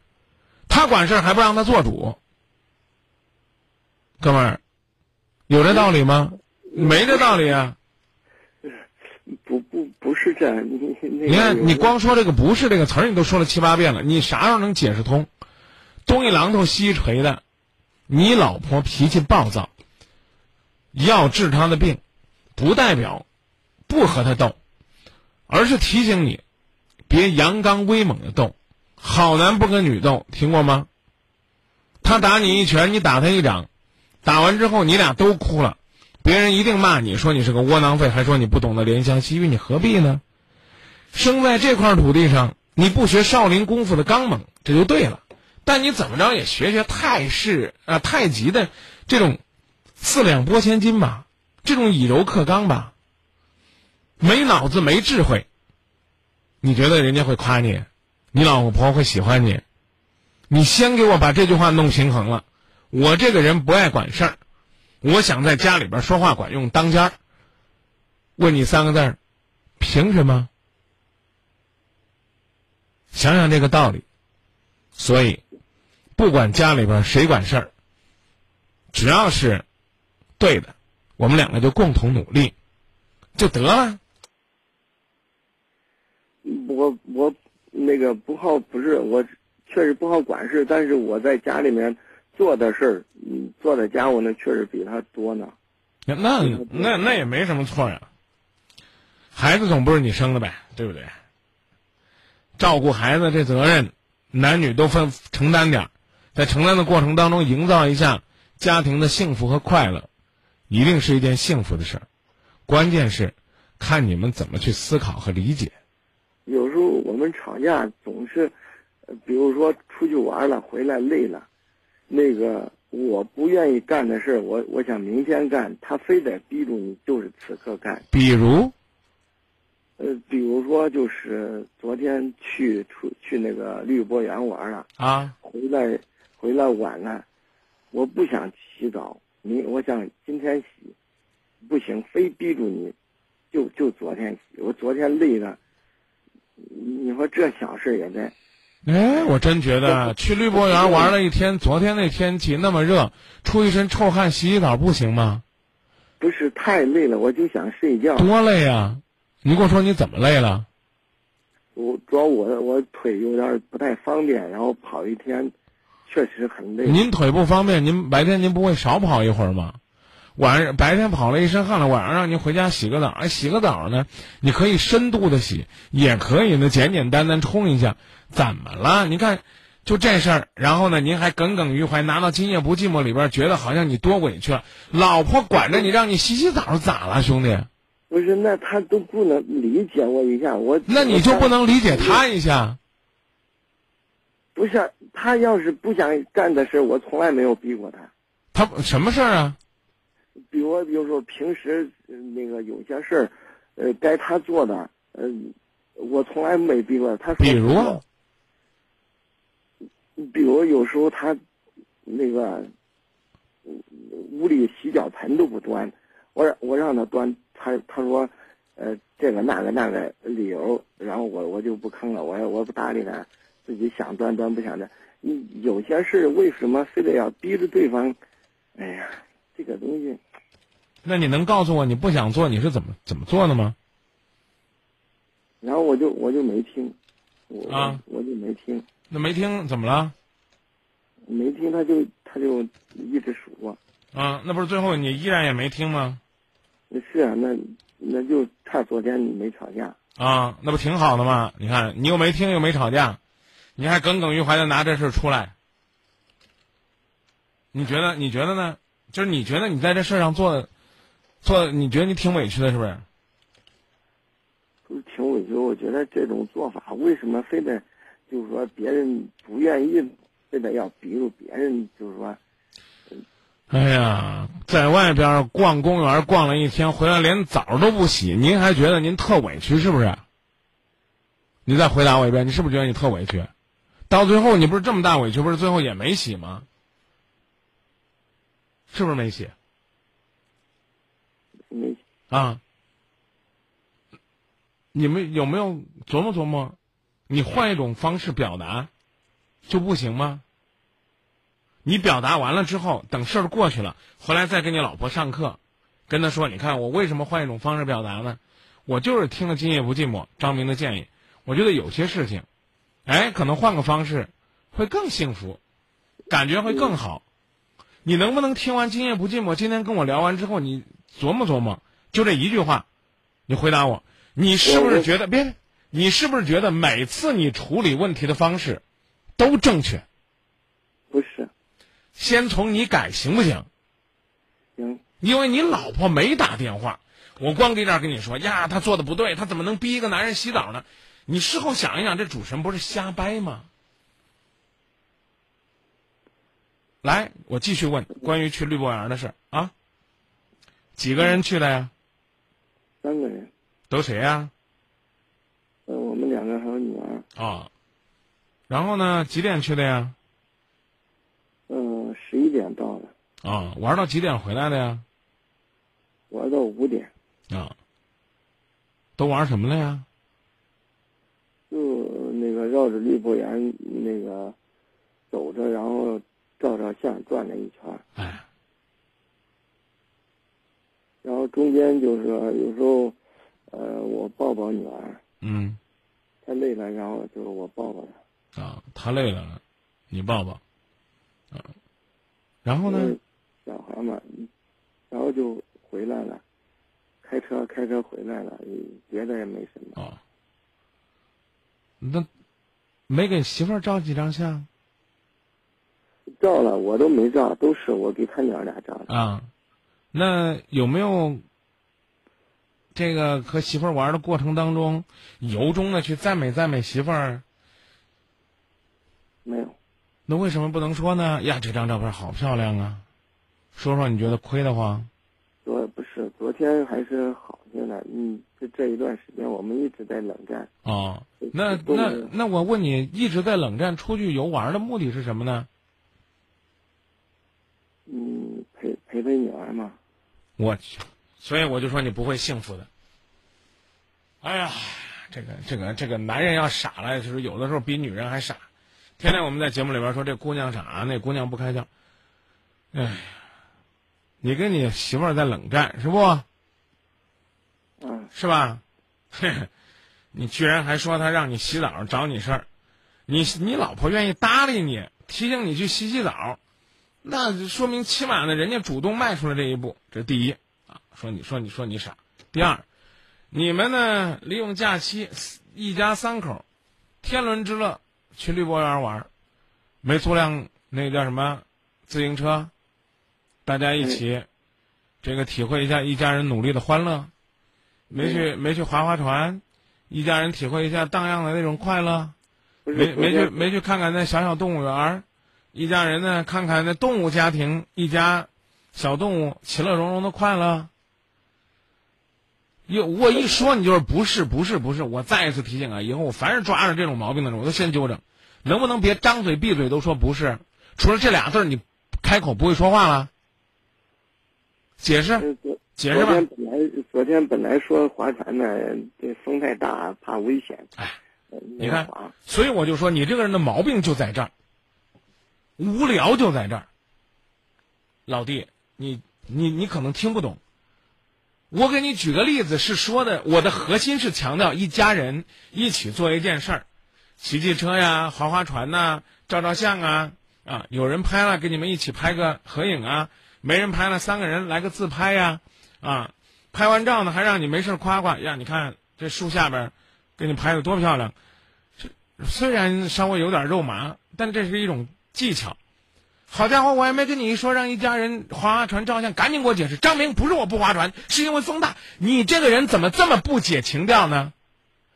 他管事儿还不让他做主。哥们儿，有这道理吗？没这道理啊。不不不是这样，你你看，你光说这个“不是”这个词儿，你都说了七八遍了，你啥时候能解释通？东一榔头西一锤的，你老婆脾气暴躁，要治她的病，不代表不和他斗，而是提醒你别阳刚威猛的斗。好男不跟女斗，听过吗？他打你一拳，你打他一掌，打完之后你俩都哭了，别人一定骂你说你是个窝囊废，还说你不懂得怜香惜玉，你何必呢？生在这块土地上，你不学少林功夫的刚猛，这就对了。但你怎么着也学学太式啊、太极的这种四两拨千斤吧，这种以柔克刚吧。没脑子没智慧，你觉得人家会夸你？你老婆会喜欢你？你先给我把这句话弄平衡了。我这个人不爱管事儿，我想在家里边说话管用当家儿。问你三个字儿，凭什么？想想这个道理。所以，不管家里边谁管事儿，只要是对的，我们两个就共同努力，就得了。我我那个不好，不是我确实不好管事，但是我在家里面做的事儿，嗯，做的家务呢，确实比他多呢。那那那也没什么错呀。孩子总不是你生的呗，对不对？照顾孩子这责任，男女都分承担点儿，在承担的过程当中，营造一下家庭的幸福和快乐，一定是一件幸福的事儿。关键是看你们怎么去思考和理解。有时候我们吵架总是，呃比如说出去玩了，回来累了，那个我不愿意干的事儿，我我想明天干，他非得逼着你，就是此刻干。比如，呃，比如说就是昨天去出去那个绿博园玩了，啊，回来回来晚了，我不想洗澡，明我想今天洗，不行，非逼住你，就就昨天洗，我昨天累的，你说这小事也在。哎，我真觉得去绿博园玩了一天，昨天那天气那么热，出一身臭汗，洗洗澡不行吗？不是太累了，我就想睡觉。多累呀！你跟我说你怎么累了？我主要我我腿有点不太方便，然后跑一天，确实很累。您腿不方便，您白天您不会少跑一会儿吗？晚上白天跑了一身汗了，晚上让您回家洗个澡。哎，洗个澡呢，你可以深度的洗，也可以呢简简单单冲一下。怎么了？你看，就这事儿，然后呢，您还耿耿于怀，拿到《今夜不寂寞》里边，觉得好像你多委屈了。老婆管着你，让你洗洗澡，咋了，兄弟？不是，那他都不能理解我一下，我那你就不能理解他一下？不是他要是不想干的事，我从来没有逼过他。他什么事儿啊？比如，比如说平时呃那个有些事儿，呃，该他做的，嗯、我从来没逼过他。比如啊，比如有时候他那个嗯屋里洗脚盆都不端，我让我让他端，他他说呃这个那个那个理由，然后我我就不吭了，我我不搭理他，自己想端端不想端。你有些事为什么非得要逼着对方？哎呀，这个东西那你能告诉我你不想做你是怎么怎么做的吗？然后我就我就没听，我、啊我就没听，那没听怎么了？没听他就他就一直数我。啊，那不是最后你依然也没听吗？是啊，那那就差昨天你没吵架。啊，那不挺好的吗？你看，你又没听又没吵架，你还耿耿于怀的拿这事儿出来，你觉得你觉得呢？就是你觉得你在这事儿上做的做的，你觉得你挺委屈的，是不是？不是挺委屈，我觉得这种做法为什么非得，就是说别人不愿意，非得要逼着别人，就是说，哎呀，在外边逛公园逛了一天，回来连澡都不洗，您还觉得您特委屈是不是？你再回答我一遍，你是不是觉得你特委屈？到最后你不是这么大委屈，不是最后也没洗吗？是不是没洗没啊？你们有没有琢磨琢磨？你换一种方式表达，就不行吗？你表达完了之后，等事儿过去了，回来再跟你老婆上课，跟她说：“你看我为什么换一种方式表达呢？我就是听了《今夜不寂寞》张明的建议，我觉得有些事情，哎，可能换个方式会更幸福，感觉会更好。你能不能听完《今夜不寂寞》？今天跟我聊完之后，你琢磨琢磨，就这一句话，你回答我，你是不是觉得别？你是不是觉得每次你处理问题的方式都正确？不是，先从你改行不行？行，因为你老婆没打电话，我光跟这儿跟你说呀，她做的不对，她怎么能逼一个男人洗澡呢？你事后想一想，这主持人不是瞎掰吗？来，我继续问关于去绿博园的事儿啊。几个人去的呀？三个人，都谁呀？呃，我们两个还有女儿，啊、然后呢？几点去的呀？嗯、十一点到的，啊、玩到几点回来的呀？玩到五点，啊、都玩什么了呀？绕着绿博园那个走着，然后照照相，转了一圈儿，哎，然后中间就是有时候，呃，我抱抱女儿，嗯，她累了，然后就是我抱抱她。啊，他累了，你抱抱，啊，然后呢？嗯小孩嘛，然后就回来了，开车开车回来了，别的也没什么。啊，那没给媳妇儿照几张相照了我都没照，都是我给他娘俩照的。啊？那有没有这个和媳妇儿玩的过程当中，由衷的去赞美赞美媳妇儿？没有，那为什么不能说呢？呀，这张照片好漂亮啊！说说你觉得亏得慌？昨不是昨天还是好些呢。嗯，这这一段时间我们一直在冷战。哦，那那那我问你，一直在冷战出去游玩的目的是什么呢？嗯，陪陪陪女儿嘛。我去，所以我就说你不会幸福的。哎呀，这个这个这个男人要傻了，就是有的时候比女人还傻。天天我们在节目里边说这姑娘傻，那姑娘不开窍。哎呀，你跟你媳妇儿在冷战是不？嗯，是吧？你居然还说他让你洗澡找你事儿，你你老婆愿意搭理你，提醒你去洗洗澡，那就说明起码呢，人家主动迈出了这一步，这是第一啊。说你说你说你傻。第二，你们呢利用假期一家三口，天伦之乐去绿博园玩儿，没租辆那个叫什么自行车，大家一起这个体会一下一家人努力的欢乐。没去没去划划船，一家人体会一下荡漾的那种快乐。没没去没去看看那小小动物园儿，一家人呢看看那动物家庭一家小动物其乐融融的快乐。有我一说你就是不是不是不是，我再一次提醒啊，以后我凡是抓着这种毛病的人，我都先纠正，能不能别张嘴闭嘴都说不是？除了这俩字儿，你开口不会说话了？解释解释吧昨天。本来说划船呢，这风太大，怕危险。哎，呃你看。所以我就说，你这个人的毛病就在这儿，无聊就在这儿。老弟，你你你可能听不懂。我给你举个例子，是说的，我的核心是强调一家人一起做一件事儿，骑骑车呀，划划船呐、照照相啊，啊，有人拍了，跟你们一起拍个合影啊，没人拍了，三个人来个自拍呀，啊，拍完照呢，还让你没事夸夸呀，你看这树下边给你拍的多漂亮。这虽然稍微有点肉麻，但这是一种技巧。好家伙，我还没跟你一说让一家人划船照相，赶紧给我解释。张明不是我不划船，是因为风大。你这个人怎么这么不解情调呢？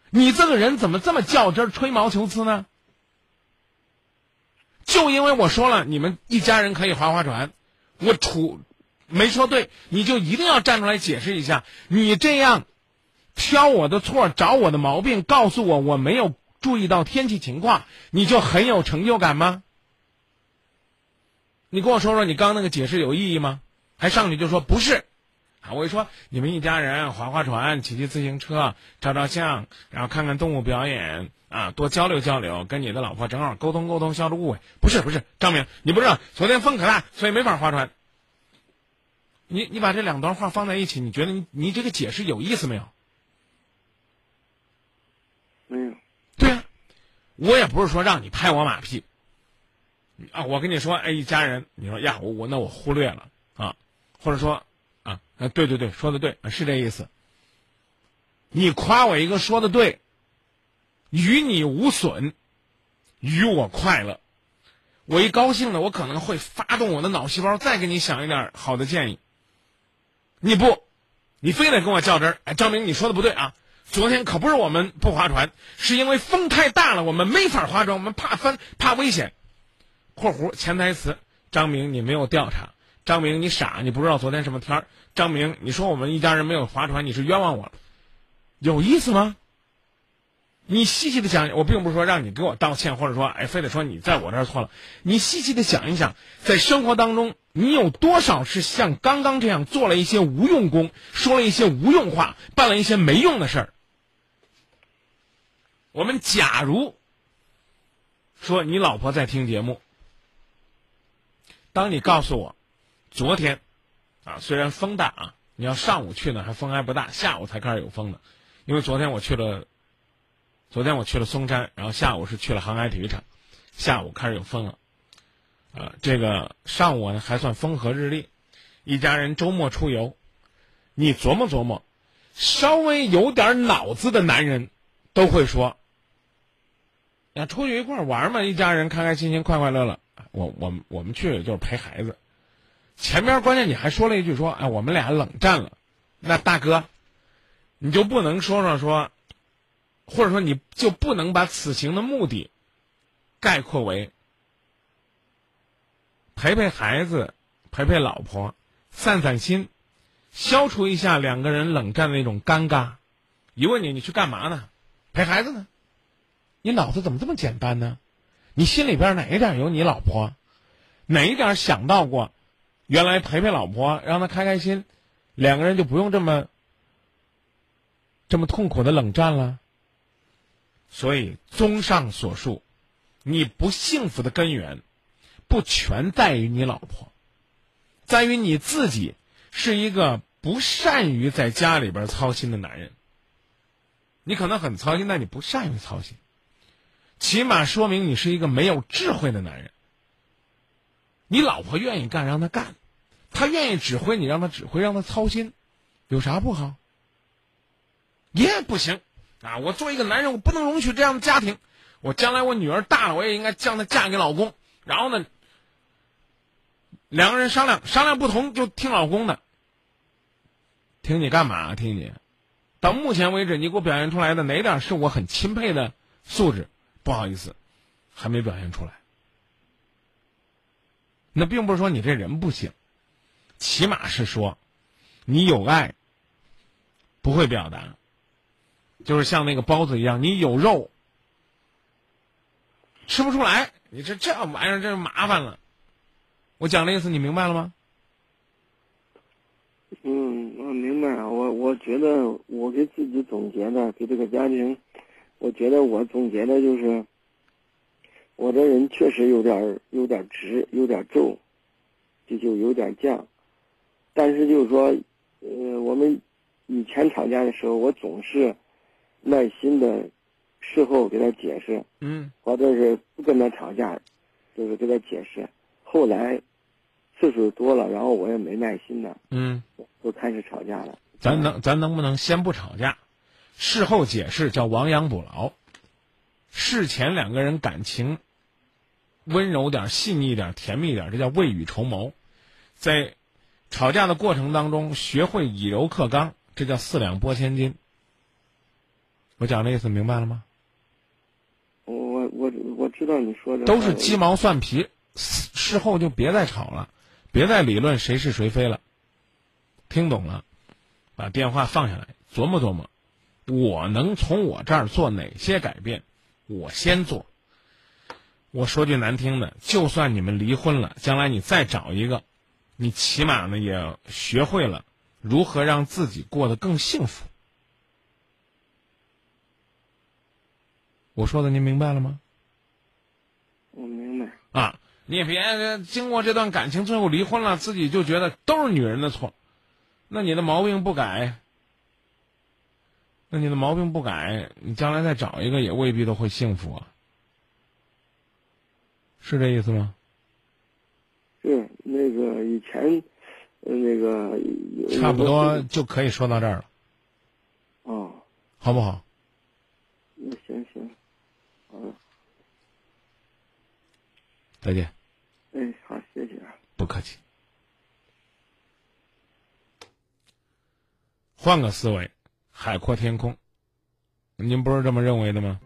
你这个人怎么这么较真、吹毛求疵呢？就因为我说了，你们一家人可以划划船，我处没说对，你就一定要站出来解释一下。你这样挑我的错，找我的毛病，告诉我我没有注意到天气情况，你就很有成就感吗？你跟我说说，你刚那个解释有意义吗？还上去就说不是，啊，我一说你们一家人划划船、骑骑自行车、照照相，然后看看动物表演啊，多交流交流，跟你的老婆正好沟通沟通，消除误会。不是不是，张明，你不知道昨天风可大，所以没法划船。你你把这两段话放在一起，你觉得你你这个解释有意思没有？没有，对呀、我也不是说让你拍我马屁，啊，我跟你说，哎，一家人，你说呀，我我那我忽略了啊，或者说啊，啊，对对对，说的对，是这意思。你夸我一个说的对，与你无损，与我快乐。我一高兴呢，我可能会发动我的脑细胞，再给你想一点好的建议。你不，你非得跟我较真儿。哎，张明，你说的不对啊！昨天可不是我们不划船，是因为风太大了，我们没法划船，我们怕翻，怕危险。（括弧潜台词：张明，你没有调查。张明，你傻，你不知道昨天什么天儿。张明，你说我们一家人没有划船，你是冤枉我了，有意思吗？你细细的想，我并不是说让你给我道歉，或者说，哎，非得说你在我这儿错了。你细细的想一想，在生活当中，你有多少是像刚刚这样做了一些无用功，说了一些无用话，办了一些没用的事儿？我们假如说你老婆在听节目，当你告诉我，昨天啊，虽然风大啊，你要上午去呢，还风还不大，下午才开始有风呢，因为昨天我去了。昨天我去了嵩山，然后下午是去了航海体育场，下午开始有风了，呃，这个上午呢还算风和日丽，一家人周末出游，你琢磨琢磨，稍微有点脑子的男人，都会说，呀，出去一块玩嘛，一家人开开心心、快快乐乐。我我我们去就是陪孩子，前边关键你还说了一句说，哎，我们俩冷战了，那大哥，你就不能说说说。或者说，你就不能把此行的目的概括为陪陪孩子、陪陪老婆、散散心、消除一下两个人冷战的那种尴尬。一问你，你去干嘛呢？陪孩子呢？你脑子怎么这么简单呢？你心里边哪一点有你老婆？哪一点想到过？原来陪陪老婆，让她开开心，两个人就不用这么这么痛苦的冷战了。所以，综上所述，你不幸福的根源，不全在于你老婆，在于你自己是一个不善于在家里边操心的男人。你可能很操心，但你不善于操心，起码说明你是一个没有智慧的男人。你老婆愿意干，让她干；她愿意指挥你，让她指挥，让她操心，有啥不好？也不行。啊！我作为一个男人，我不能容许这样的家庭。我将来我女儿大了，我也应该将她嫁给老公。然后呢，两个人商量商量不同就听老公的。听你干嘛？听你？到目前为止，你给我表现出来的哪点是我很钦佩的素质？不好意思，还没表现出来。那并不是说你这人不行，起码是说你有爱，不会表达。就是像那个包子一样，你有肉吃不出来，你这这玩意儿真是麻烦了。我讲的意思你明白了吗？嗯，我明白啊。我我觉得我给自己总结的，给这个家庭，我觉得我总结的就是，我这人确实有点有点直，有点皱，就就有点犟。但是就是说，呃，我们以前吵架的时候，我总是。耐心的事后给他解释，嗯，或者是不跟他吵架，就是给他解释。后来次数多了，然后我也没耐心了，嗯，就开始吵架了。咱能咱能不能先不吵架？事后解释叫亡羊补牢，事前两个人感情温柔点、细腻点、甜蜜点，这叫未雨绸缪。在吵架的过程当中，学会以柔克刚，这叫四两拨千斤。我讲的意思明白了吗？我我我我知道你说的都是鸡毛蒜皮，事后就别再吵了，别再理论谁是谁非了。听懂了，把电话放下来，琢磨琢磨，我能从我这儿做哪些改变？我先做。我说句难听的，就算你们离婚了，将来你再找一个，你起码呢也学会了如何让自己过得更幸福。我说的您明白了吗？我明白啊！你也别经过这段感情最后离婚了，自己就觉得都是女人的错，那你的毛病不改，那你的毛病不改，你将来再找一个也未必都会幸福啊，是这意思吗？是，那个以前，呃那个差不多就可以说到这儿了，哦，好不好？那行行，嗯，再见，哎，好，谢谢啊。不客气。换个思维，海阔天空，您不是这么认为的吗？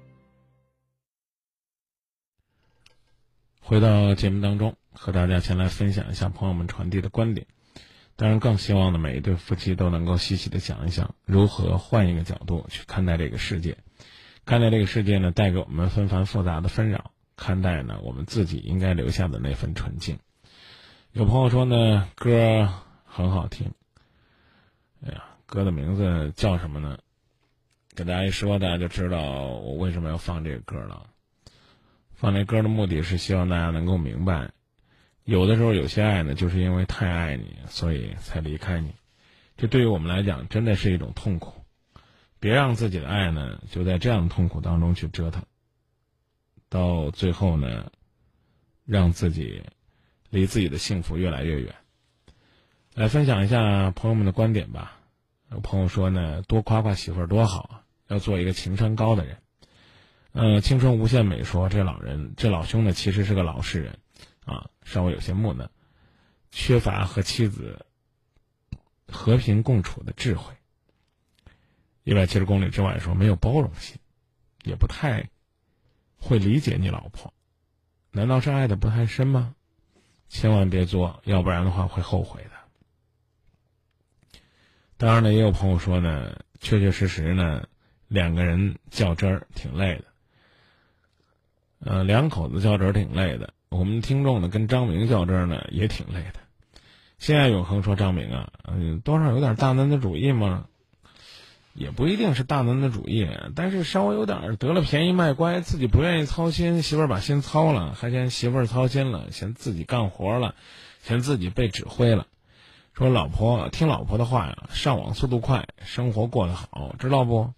回到节目当中，和大家先来分享一下朋友们传递的观点。当然，更希望呢，每一对夫妻都能够细细的想一想，如何换一个角度去看待这个世界，看待这个世界呢，带给我们纷繁复杂的纷扰，看待呢，我们自己应该留下的那份纯净。有朋友说呢，歌很好听。哎呀，歌的名字叫什么呢？给大家一说，大家就知道我为什么要放这个歌了。放这歌的目的是希望大家能够明白，有的时候有些爱呢，就是因为太爱你，所以才离开你。这对于我们来讲，真的是一种痛苦。别让自己的爱呢，就在这样的痛苦当中去折腾，到最后呢，让自己离自己的幸福越来越远。来分享一下朋友们的观点吧。有朋友说呢，多夸夸媳妇儿多好啊，要做一个情商高的人。呃，青春无限美说这老人这老兄呢，其实是个老实人，啊，稍微有些木讷，缺乏和妻子和平共处的智慧。一百七十公里之外说没有包容心，也不太会理解你老婆，难道是爱的不太深吗？千万别作，要不然的话会后悔的。当然呢，也有朋友说呢，确确实实呢，两个人较真儿挺累的。呃，两口子较真儿挺累的。我们听众呢跟张明较真儿呢也挺累的。现在永恒说张明啊，嗯，多少有点大男子主义嘛，也不一定是大男子主义，但是稍微有点得了便宜卖乖，自己不愿意操心，媳妇儿把心操了，还嫌媳妇儿操心了，嫌自己干活了，嫌自己被指挥了。说老婆听老婆的话呀，上网速度快，生活过得好，知道不？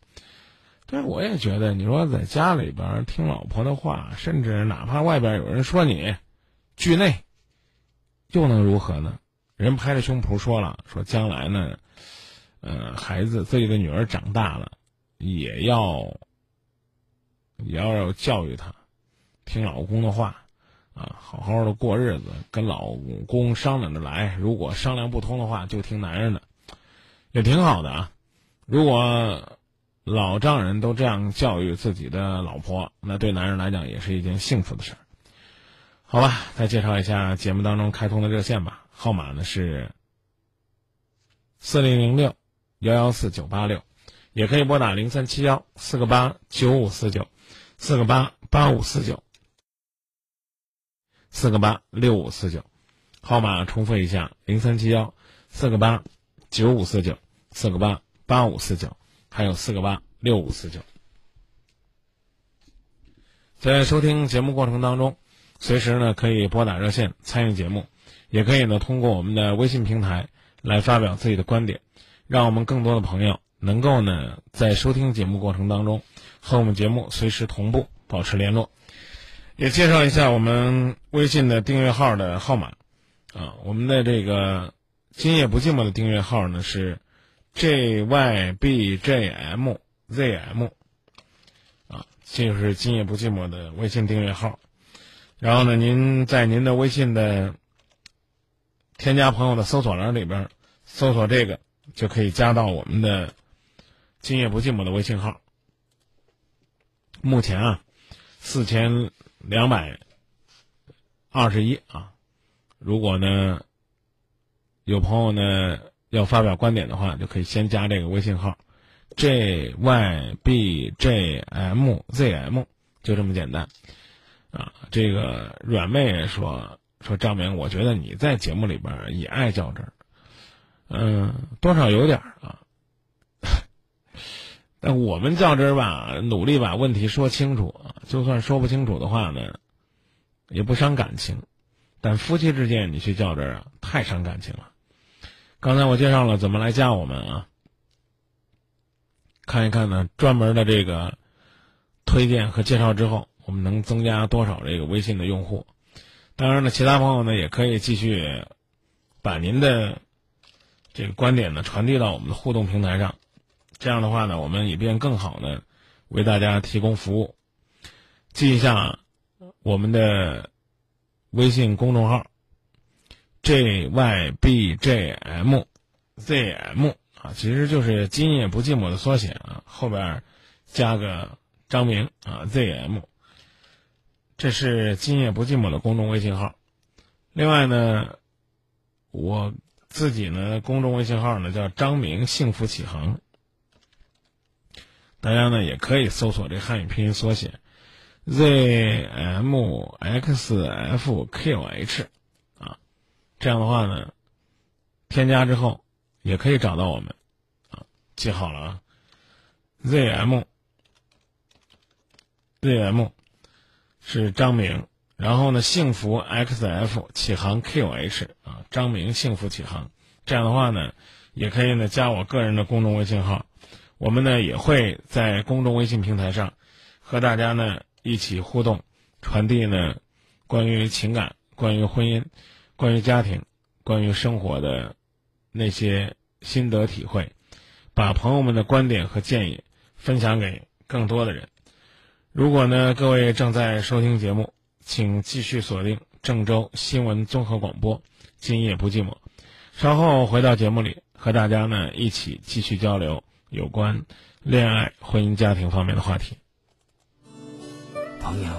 对，我也觉得，你说在家里边听老婆的话，甚至哪怕外边有人说你，惧内，又能如何呢？人拍着胸脯说了，说将来呢，呃，孩子自己的女儿长大了，也要，也要教育她，听老公的话。啊，好好的过日子，跟老公商量着来。如果商量不通的话，就听男人的，也挺好的啊。如果老丈人都这样教育自己的老婆，那对男人来讲也是一件幸福的事儿。好吧，再介绍一下节目当中开通的热线吧，号码呢是四零零六幺幺四九八六，也可以拨打零三七幺四个八九五四九，四个八八五四九。四个八六五四九，号码重复一下：零三七幺四个八九五四九，四个八八五四九，还有四个八六五四九。在收听节目过程当中，随时呢可以拨打热线参与节目，也可以呢通过我们的微信平台来发表自己的观点，让我们更多的朋友能够呢在收听节目过程当中和我们节目随时同步保持联络。也介绍一下我们微信的订阅号的号码，啊，我们的这个“今夜不寂寞”的订阅号呢是 j y b j m z m，啊，这就是“今夜不寂寞”的微信订阅号。然后呢，您在您的微信的添加朋友的搜索栏里边搜索这个，就可以加到我们的“今夜不寂寞”的微信号。目前啊，四千。两百二十一啊！如果呢，有朋友呢要发表观点的话，就可以先加这个微信号，j y b j m z m，就这么简单啊。这个软妹说说张明，我觉得你在节目里边也爱较真儿，嗯，多少有点儿啊。但我们较真儿吧，努力把问题说清楚啊。就算说不清楚的话呢，也不伤感情。但夫妻之间你去较真儿啊，太伤感情了。刚才我介绍了怎么来加我们啊，看一看呢，专门的这个推荐和介绍之后，我们能增加多少这个微信的用户？当然了，其他朋友呢也可以继续把您的这个观点呢传递到我们的互动平台上。这样的话呢，我们也便更好的为大家提供服务。记一下我们的微信公众号 jybjmzm 啊，其实就是今夜不寂寞的缩写啊，后边加个张明啊 zm。这是今夜不寂寞的公众微信号。另外呢，我自己呢公众微信号呢叫张明幸福启航。大家呢也可以搜索这汉语拼音缩写 zmxfqh 啊，这样的话呢，添加之后也可以找到我们啊，记好了啊，zm zm 是张明，然后呢幸福 xf 启航 qh 啊，张明幸福启航，这样的话呢，也可以呢加我个人的公众微信号。我们呢也会在公众微信平台上和大家呢一起互动，传递呢关于情感、关于婚姻、关于家庭、关于生活的那些心得体会，把朋友们的观点和建议分享给更多的人。如果呢各位正在收听节目，请继续锁定郑州新闻综合广播，今夜不寂寞。稍后回到节目里，和大家呢一起继续交流。有关恋爱、婚姻、家庭方面的话题。朋友，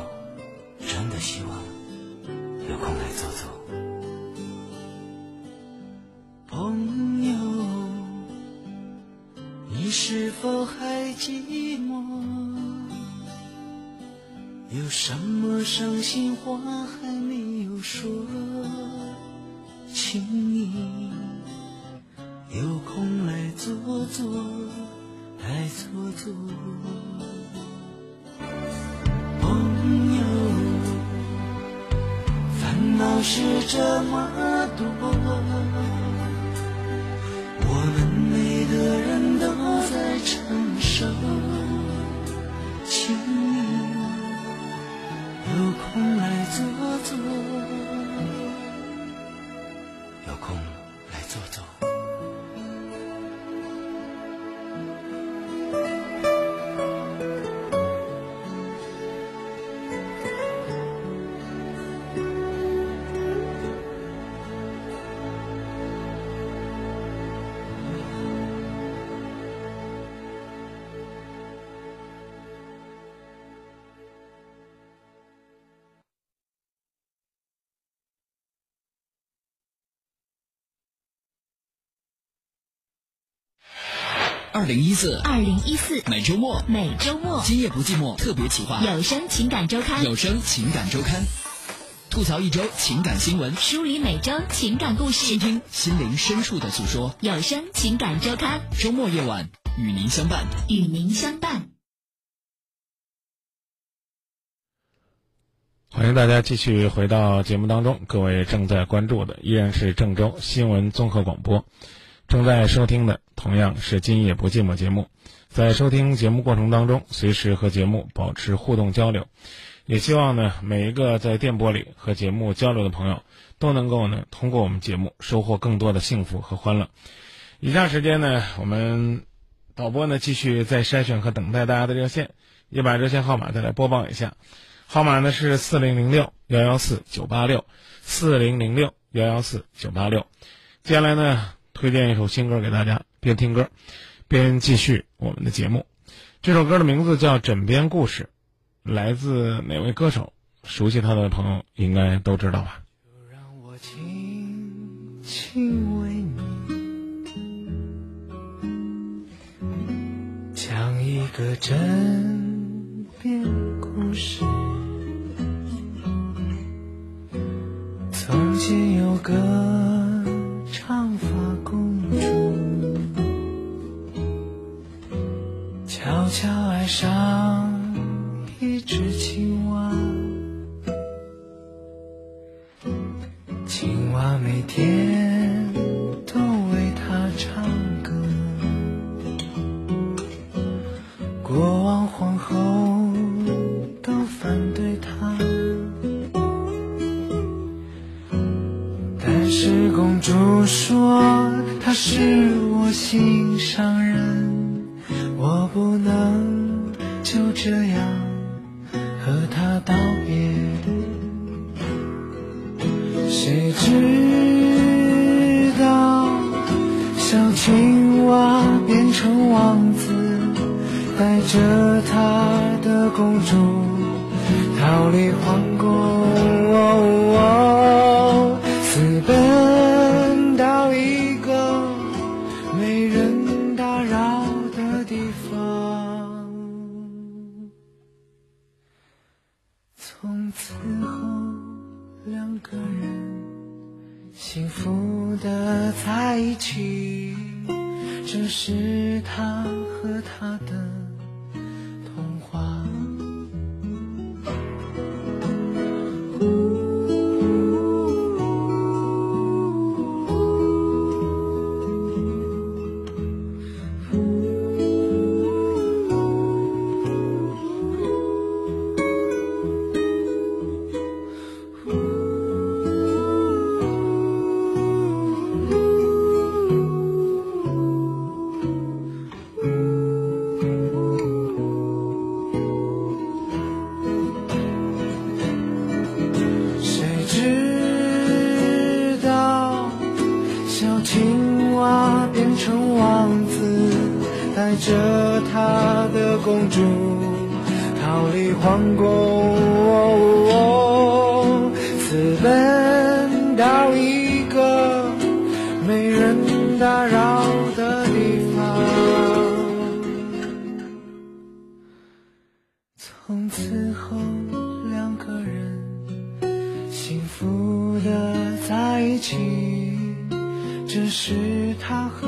真的希望有空来坐坐。朋友，你是否还寂寞？有什么伤心话还没有说？请你。有空来坐坐，来坐坐。朋友，烦恼是这么多，我们每个人都在承受。有空来坐坐，二零一四，二零一四，每周末，每周末，今夜不寂寞特别企划，有声情感周刊，有声情感周刊，吐槽一周情感新闻，梳理每周情感故事，倾听心灵深处的诉说，有声情感周刊，周末夜晚与您相伴，与您相伴。欢迎大家继续回到节目当中，各位正在关注的依然是郑州新闻综合广播。正在收听的同样是《今夜不寂寞》节目，在收听节目过程当中，随时和节目保持互动交流，也希望呢每一个在电波里和节目交流的朋友都能够呢通过我们节目收获更多的幸福和欢乐。以下时间呢，我们导播呢继续在筛选和等待大家的热线，也把热线号码再来播报一下，号码呢是四零零六幺幺四九八六四零零六幺幺四九八六，接下来呢。推荐一首新歌给大家，边听歌，边继续我们的节目。这首歌的名字叫《枕边故事》，来自哪位歌手？熟悉他的朋友应该都知道吧。就让我轻轻为你讲一个枕边故事。从前有个。长发公悄悄爱上一只青蛙，青蛙每天从此后，两个人幸福的在一起，只是他和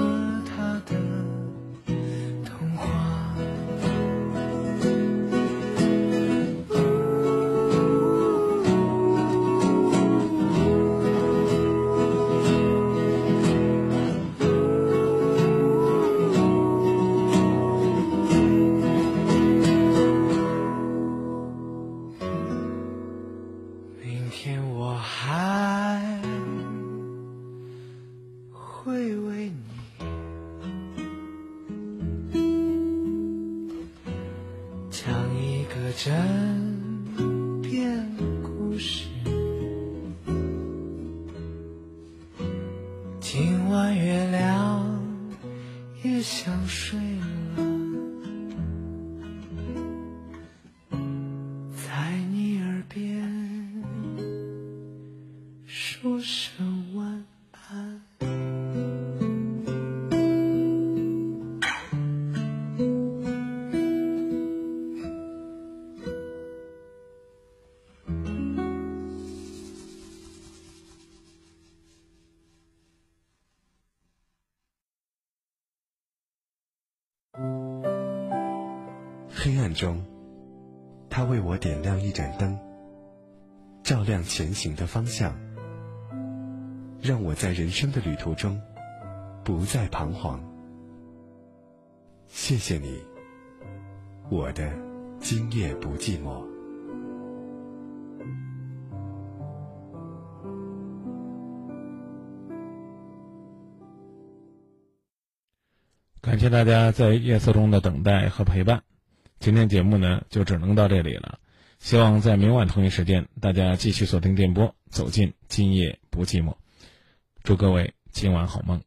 中，他为我点亮一盏灯，照亮前行的方向，让我在人生的旅途中不再彷徨。谢谢你，我的今夜不寂寞。感谢大家在夜色中的等待和陪伴。今天节目呢就只能到这里了，希望在明晚同一时间，大家继续锁定电波，走进今夜不寂寞。祝各位今晚好梦。